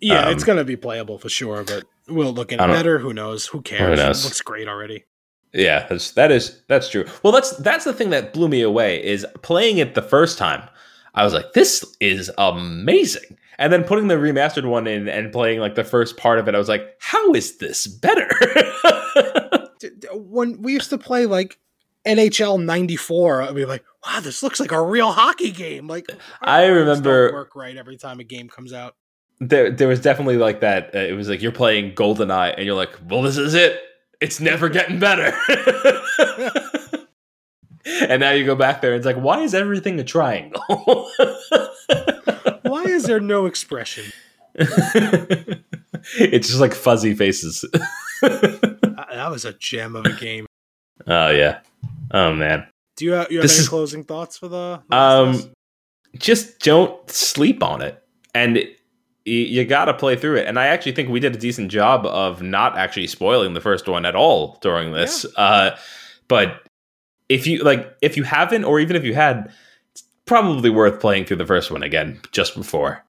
Yeah, um, it's going to be playable for sure, but will it look any better? Who knows? Who cares? Who knows? It looks great already. Yeah, that's, that is that's true. Well, that's that's the thing that blew me away is playing it the first time. I was like, this is amazing. And then putting the remastered one in and playing like the first part of it, I was like, how is this better? when we used to play like NHL '94, I'd be like, "Wow, this looks like a real hockey game." Like, I remember work right every time a game comes out. There, there was definitely like that. Uh, it was like you're playing GoldenEye, and you're like, "Well, this is it. It's never getting better." and now you go back there, and it's like, why is everything a triangle? Why is there no expression? it's just like fuzzy faces. that was a gem of a game. Oh yeah. Oh man. Do you have, you have any is, closing thoughts for the? Um, just don't sleep on it, and you, you got to play through it. And I actually think we did a decent job of not actually spoiling the first one at all during this. Yeah. Uh, but if you like, if you haven't, or even if you had, it's probably worth playing through the first one again just before.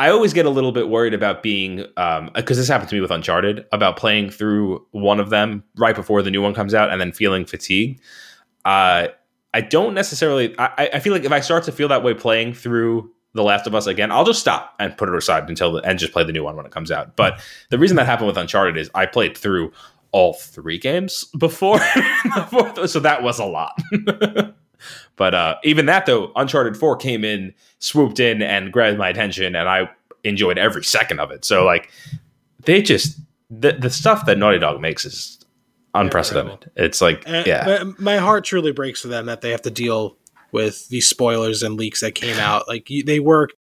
I always get a little bit worried about being because um, this happened to me with Uncharted about playing through one of them right before the new one comes out and then feeling fatigued. Uh, I don't necessarily. I, I feel like if I start to feel that way playing through The Last of Us again, I'll just stop and put it aside until the, and just play the new one when it comes out. But the reason that happened with Uncharted is I played through all three games before, before so that was a lot. But uh, even that though, Uncharted Four came in, swooped in, and grabbed my attention, and I enjoyed every second of it. So like, they just the the stuff that Naughty Dog makes is unprecedented. It's like and yeah, my, my heart truly breaks for them that they have to deal with these spoilers and leaks that came out. Like they worked.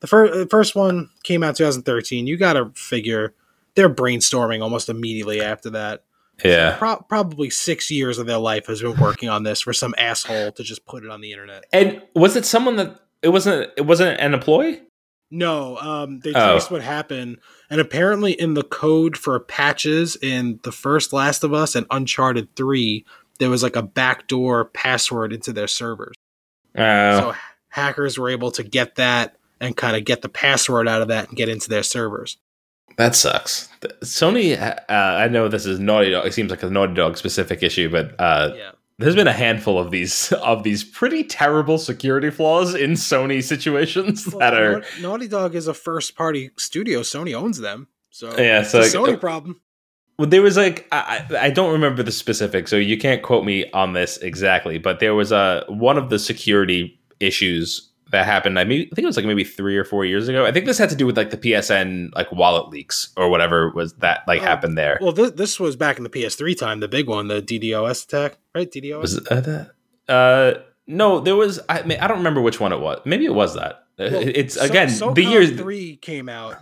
The first the first one came out 2013. You got to figure they're brainstorming almost immediately after that. Yeah. So pro- probably six years of their life has been working on this for some asshole to just put it on the internet. And was it someone that it wasn't? It wasn't an employee. No, um, they oh. traced what happened, and apparently in the code for patches in the first Last of Us and Uncharted Three, there was like a backdoor password into their servers. Oh. So hackers were able to get that and kind of get the password out of that and get into their servers. That sucks. Sony, uh, I know this is Naughty Dog. It seems like a Naughty Dog specific issue, but uh, yeah. There's been a handful of these of these pretty terrible security flaws in Sony situations well, that are. Naughty Dog is a first party studio. Sony owns them, so yeah, so it's a Sony uh, problem. Well, there was like I, I don't remember the specifics, so you can't quote me on this exactly, but there was a one of the security issues that happened. I mean, I think it was like maybe three or four years ago. I think this had to do with like the PSN like wallet leaks or whatever was that like oh, happened there. Well, this, this was back in the PS3 time, the big one, the DDoS attack, right? DDoS. Was it that? Uh, no, there was. I mean, I don't remember which one it was. Maybe it was that. Well, it's again the year three came out,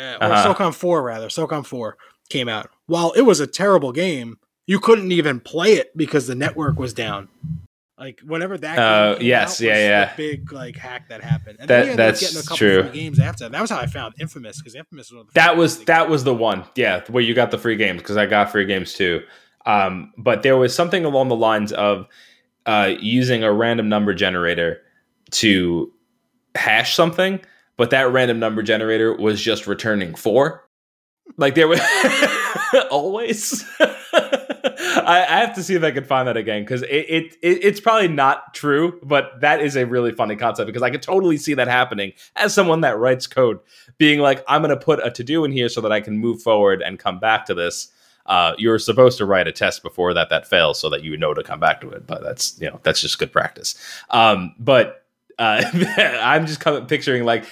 uh, or uh-huh. SOCOM four rather. SOCOM four came out. While it was a terrible game, you couldn't even play it because the network was down. Like whenever that, uh, yes, yeah, yeah, big like hack that happened. And that, then that's getting a couple true. Free games after that. That was how I found Infamous because Infamous was that was that was the one, yeah, where you got the free games because I got free games too. Um, but there was something along the lines of uh, using a random number generator to hash something, but that random number generator was just returning four. Like there was always. I, I, have to see if I can find that again because it, it, it, it's probably not true, but that is a really funny concept because I could totally see that happening as someone that writes code, being like, I'm going to put a to do in here so that I can move forward and come back to this. Uh, you're supposed to write a test before that that fails so that you know to come back to it, but that's you know that's just good practice. Um, but Uh, I'm just picturing like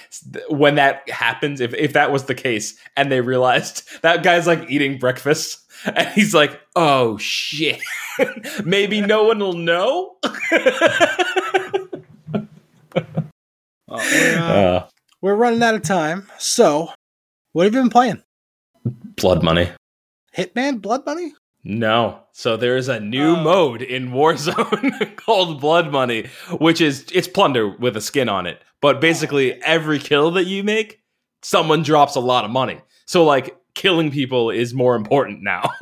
when that happens, if if that was the case, and they realized that guy's like eating breakfast, and he's like, "Oh shit, maybe no one will know." We're, uh, uh, we're running out of time. So, what have you been playing? Blood Money. Hitman Blood Money? No. So there is a new oh. mode in Warzone called Blood Money, which is it's plunder with a skin on it. But basically every kill that you make, someone drops a lot of money. So like killing people is more important now.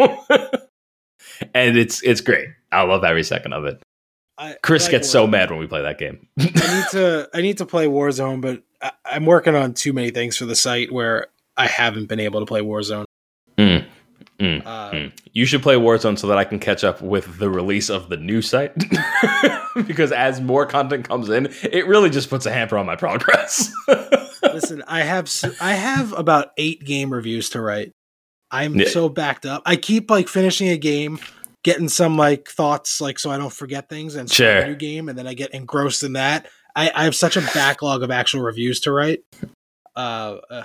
and it's it's great. I love every second of it. I, Chris I like gets Warzone. so mad when we play that game. I need to I need to play Warzone, but I, am working on too many things for the site where I haven't been able to play Warzone. Mm. Mm, uh, mm. You should play Warzone so that I can catch up with the release of the new site. because as more content comes in, it really just puts a hamper on my progress. Listen, I have I have about eight game reviews to write. I'm yeah. so backed up. I keep like finishing a game, getting some like thoughts, like so I don't forget things, and sure. a new game, and then I get engrossed in that. I, I have such a backlog of actual reviews to write. Uh, uh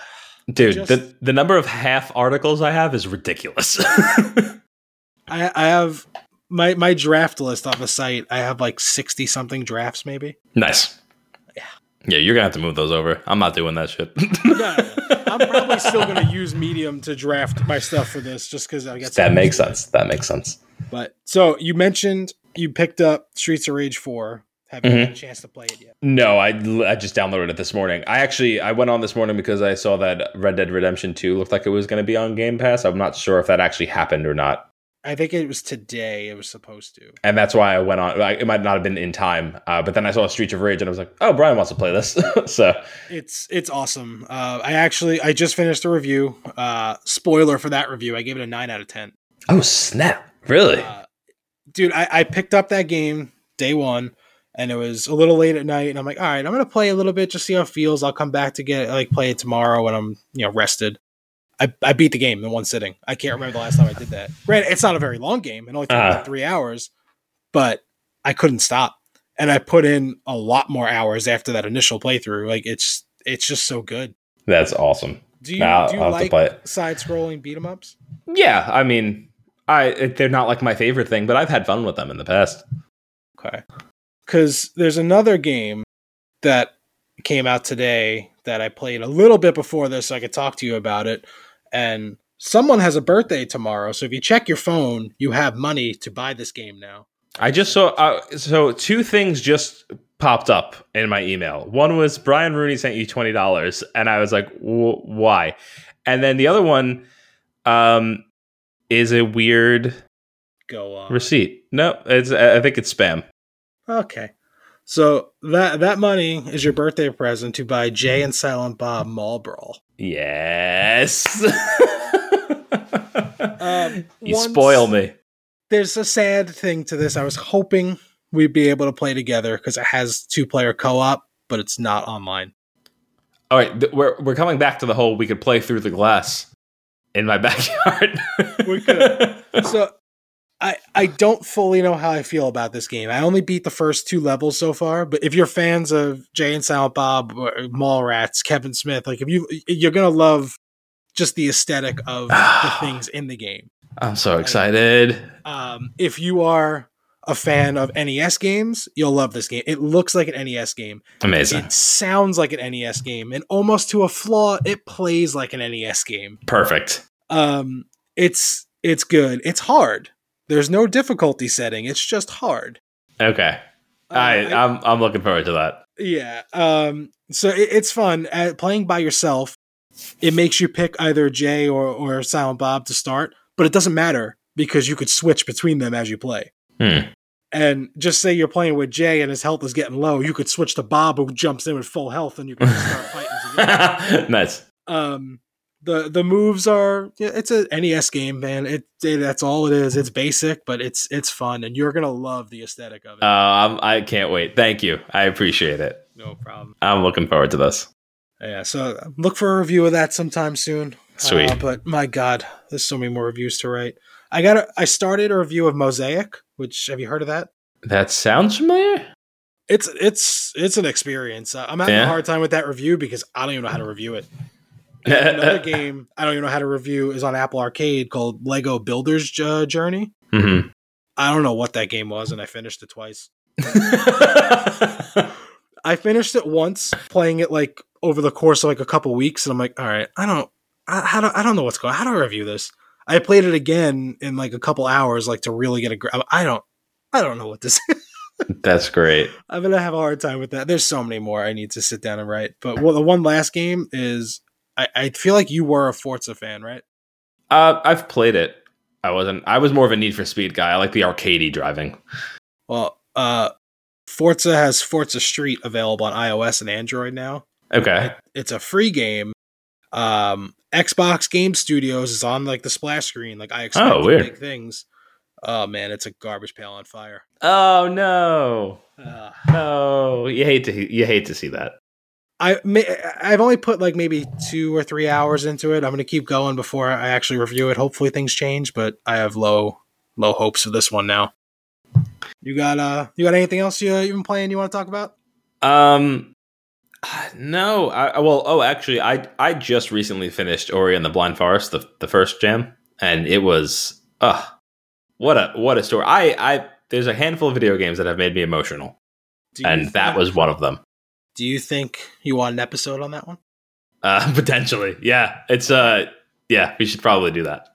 Dude, just, the the number of half articles I have is ridiculous. I I have my my draft list on the site. I have like sixty something drafts, maybe. Nice. Yeah. Yeah, you're gonna have to move those over. I'm not doing that shit. no, I'm probably still gonna use Medium to draft my stuff for this, just because I guess that makes sense. That makes sense. But so you mentioned you picked up Streets of Rage four. Have you mm-hmm. had a chance to play it yet? No, I, I just downloaded it this morning. I actually I went on this morning because I saw that Red Dead Redemption 2 looked like it was going to be on Game Pass. I'm not sure if that actually happened or not. I think it was today. It was supposed to, and that's why I went on. It might not have been in time, uh, but then I saw Streets of Rage, and I was like, "Oh, Brian wants to play this." so it's it's awesome. Uh, I actually I just finished a review. Uh, spoiler for that review, I gave it a nine out of ten. Oh snap! Really, uh, dude? I, I picked up that game day one and it was a little late at night and i'm like all right i'm gonna play a little bit just see how it feels i'll come back to get like play it tomorrow when i'm you know rested i, I beat the game in one sitting. I can't remember the last time i did that. Granted it's not a very long game. It only took uh. three hours but i couldn't stop. And i put in a lot more hours after that initial playthrough. Like it's it's just so good. That's awesome. Do you, do you like side scrolling beat 'em ups? Yeah i mean i they're not like my favorite thing but i've had fun with them in the past. Okay. Because there's another game that came out today that I played a little bit before this, so I could talk to you about it. And someone has a birthday tomorrow, so if you check your phone, you have money to buy this game now. I just saw uh, so two things just popped up in my email. One was Brian Rooney sent you twenty dollars, and I was like, why? And then the other one um, is a weird go on receipt. No, it's I think it's spam. Okay. So that that money is your birthday present to buy Jay and Silent Bob Mall Brawl. Yes. um, you spoil me. There's a sad thing to this. I was hoping we'd be able to play together because it has two player co op, but it's not online. All right, th- we're we're coming back to the whole we could play through the glass in my backyard. we could. So I, I don't fully know how I feel about this game. I only beat the first two levels so far, but if you're fans of Jay and Silent Bob, Mallrats, Kevin Smith, like if you you're gonna love just the aesthetic of the things in the game. I'm so excited. Um, if you are a fan of NES games, you'll love this game. It looks like an NES game. Amazing. It sounds like an NES game, and almost to a flaw, it plays like an NES game. Perfect. Um, it's it's good. It's hard there's no difficulty setting. It's just hard. Okay. Uh, I, I'm I'm looking forward to that. Yeah. Um. So it, it's fun uh, playing by yourself. It makes you pick either Jay or or Silent Bob to start, but it doesn't matter because you could switch between them as you play. Hmm. And just say you're playing with Jay and his health is getting low, you could switch to Bob who jumps in with full health, and you can start fighting together. nice. Um the the moves are it's a NES game, man. It, it, that's all it is. It's basic, but it's it's fun, and you're gonna love the aesthetic of it. Uh, I'm, can't wait. Thank you. I appreciate it. No problem. I'm looking forward to this. Yeah, so look for a review of that sometime soon. Sweet. Uh, but my God, there's so many more reviews to write. I got. I started a review of Mosaic. Which have you heard of that? That sounds familiar. It's it's it's an experience. Uh, I'm having Yeah. a hard time with that review because I don't even know how to review it. And another game I don't even know how to review is on Apple Arcade called Lego Builder's uh, Journey. hmm I don't know what that game was, and I finished it twice. I finished it once, playing it like over the course of like a couple weeks, and I'm like, all right, I don't, I, how do, I don't know what's going. How do I review this? I played it again in like a couple hours, like to really get a. gra- I don't, I don't know what this. That's great. I'm gonna have a hard time with that. There's so many more I need to sit down and write. But well, the one last game is, I, I feel like you were a Forza fan, right? Uh, I've played it. I wasn't. I was more of a Need for Speed guy. I like the arcadey driving. Well, uh, Forza has Forza Street available on iOS and Android now. Okay. It's a free game. Um, Xbox Game Studios is on like the splash screen. Like I expect Oh, big things. Oh man, it's a garbage pail on fire. Oh no, Uh, no! You hate to you hate to see that. I may, I've only put like maybe two or three hours into it. I'm gonna keep going before I actually review it. Hopefully things change, but I have low low hopes for this one now. You got uh you got anything else you you've been playing you want to talk about? Um, no. I well, oh, actually, I I just recently finished Ori and the Blind Forest, the the first jam and it was uh what a what a story. I I there's a handful of video games that have made me emotional, and that was one of them. Do you think you want an episode on that one? Uh, potentially, yeah. It's uh, yeah. We should probably do that.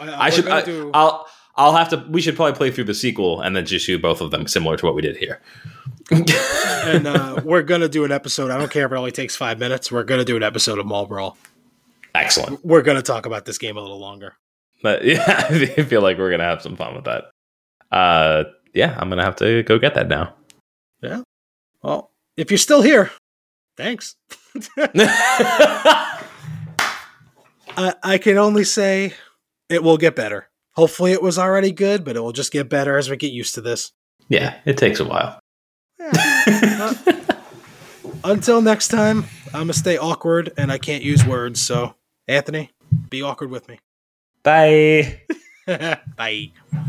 I should. I, I'll. I'll have to. We should probably play through the sequel and then just do both of them, similar to what we did here. and uh, we're gonna do an episode. I don't care if it only takes five minutes. We're gonna do an episode of Mall Brawl. Excellent. We're gonna talk about this game a little longer. But yeah, I feel like we're gonna have some fun with that. Uh, yeah, I'm gonna have to go get that now. Yeah. Well, if you're still here, thanks. I, I can only say it will get better. Hopefully, it was already good, but it will just get better as we get used to this. yeah, it takes a while. Uh, until next time, I'm gonna stay awkward and I can't use words. So, Anthony, be awkward with me. Bye. Bye.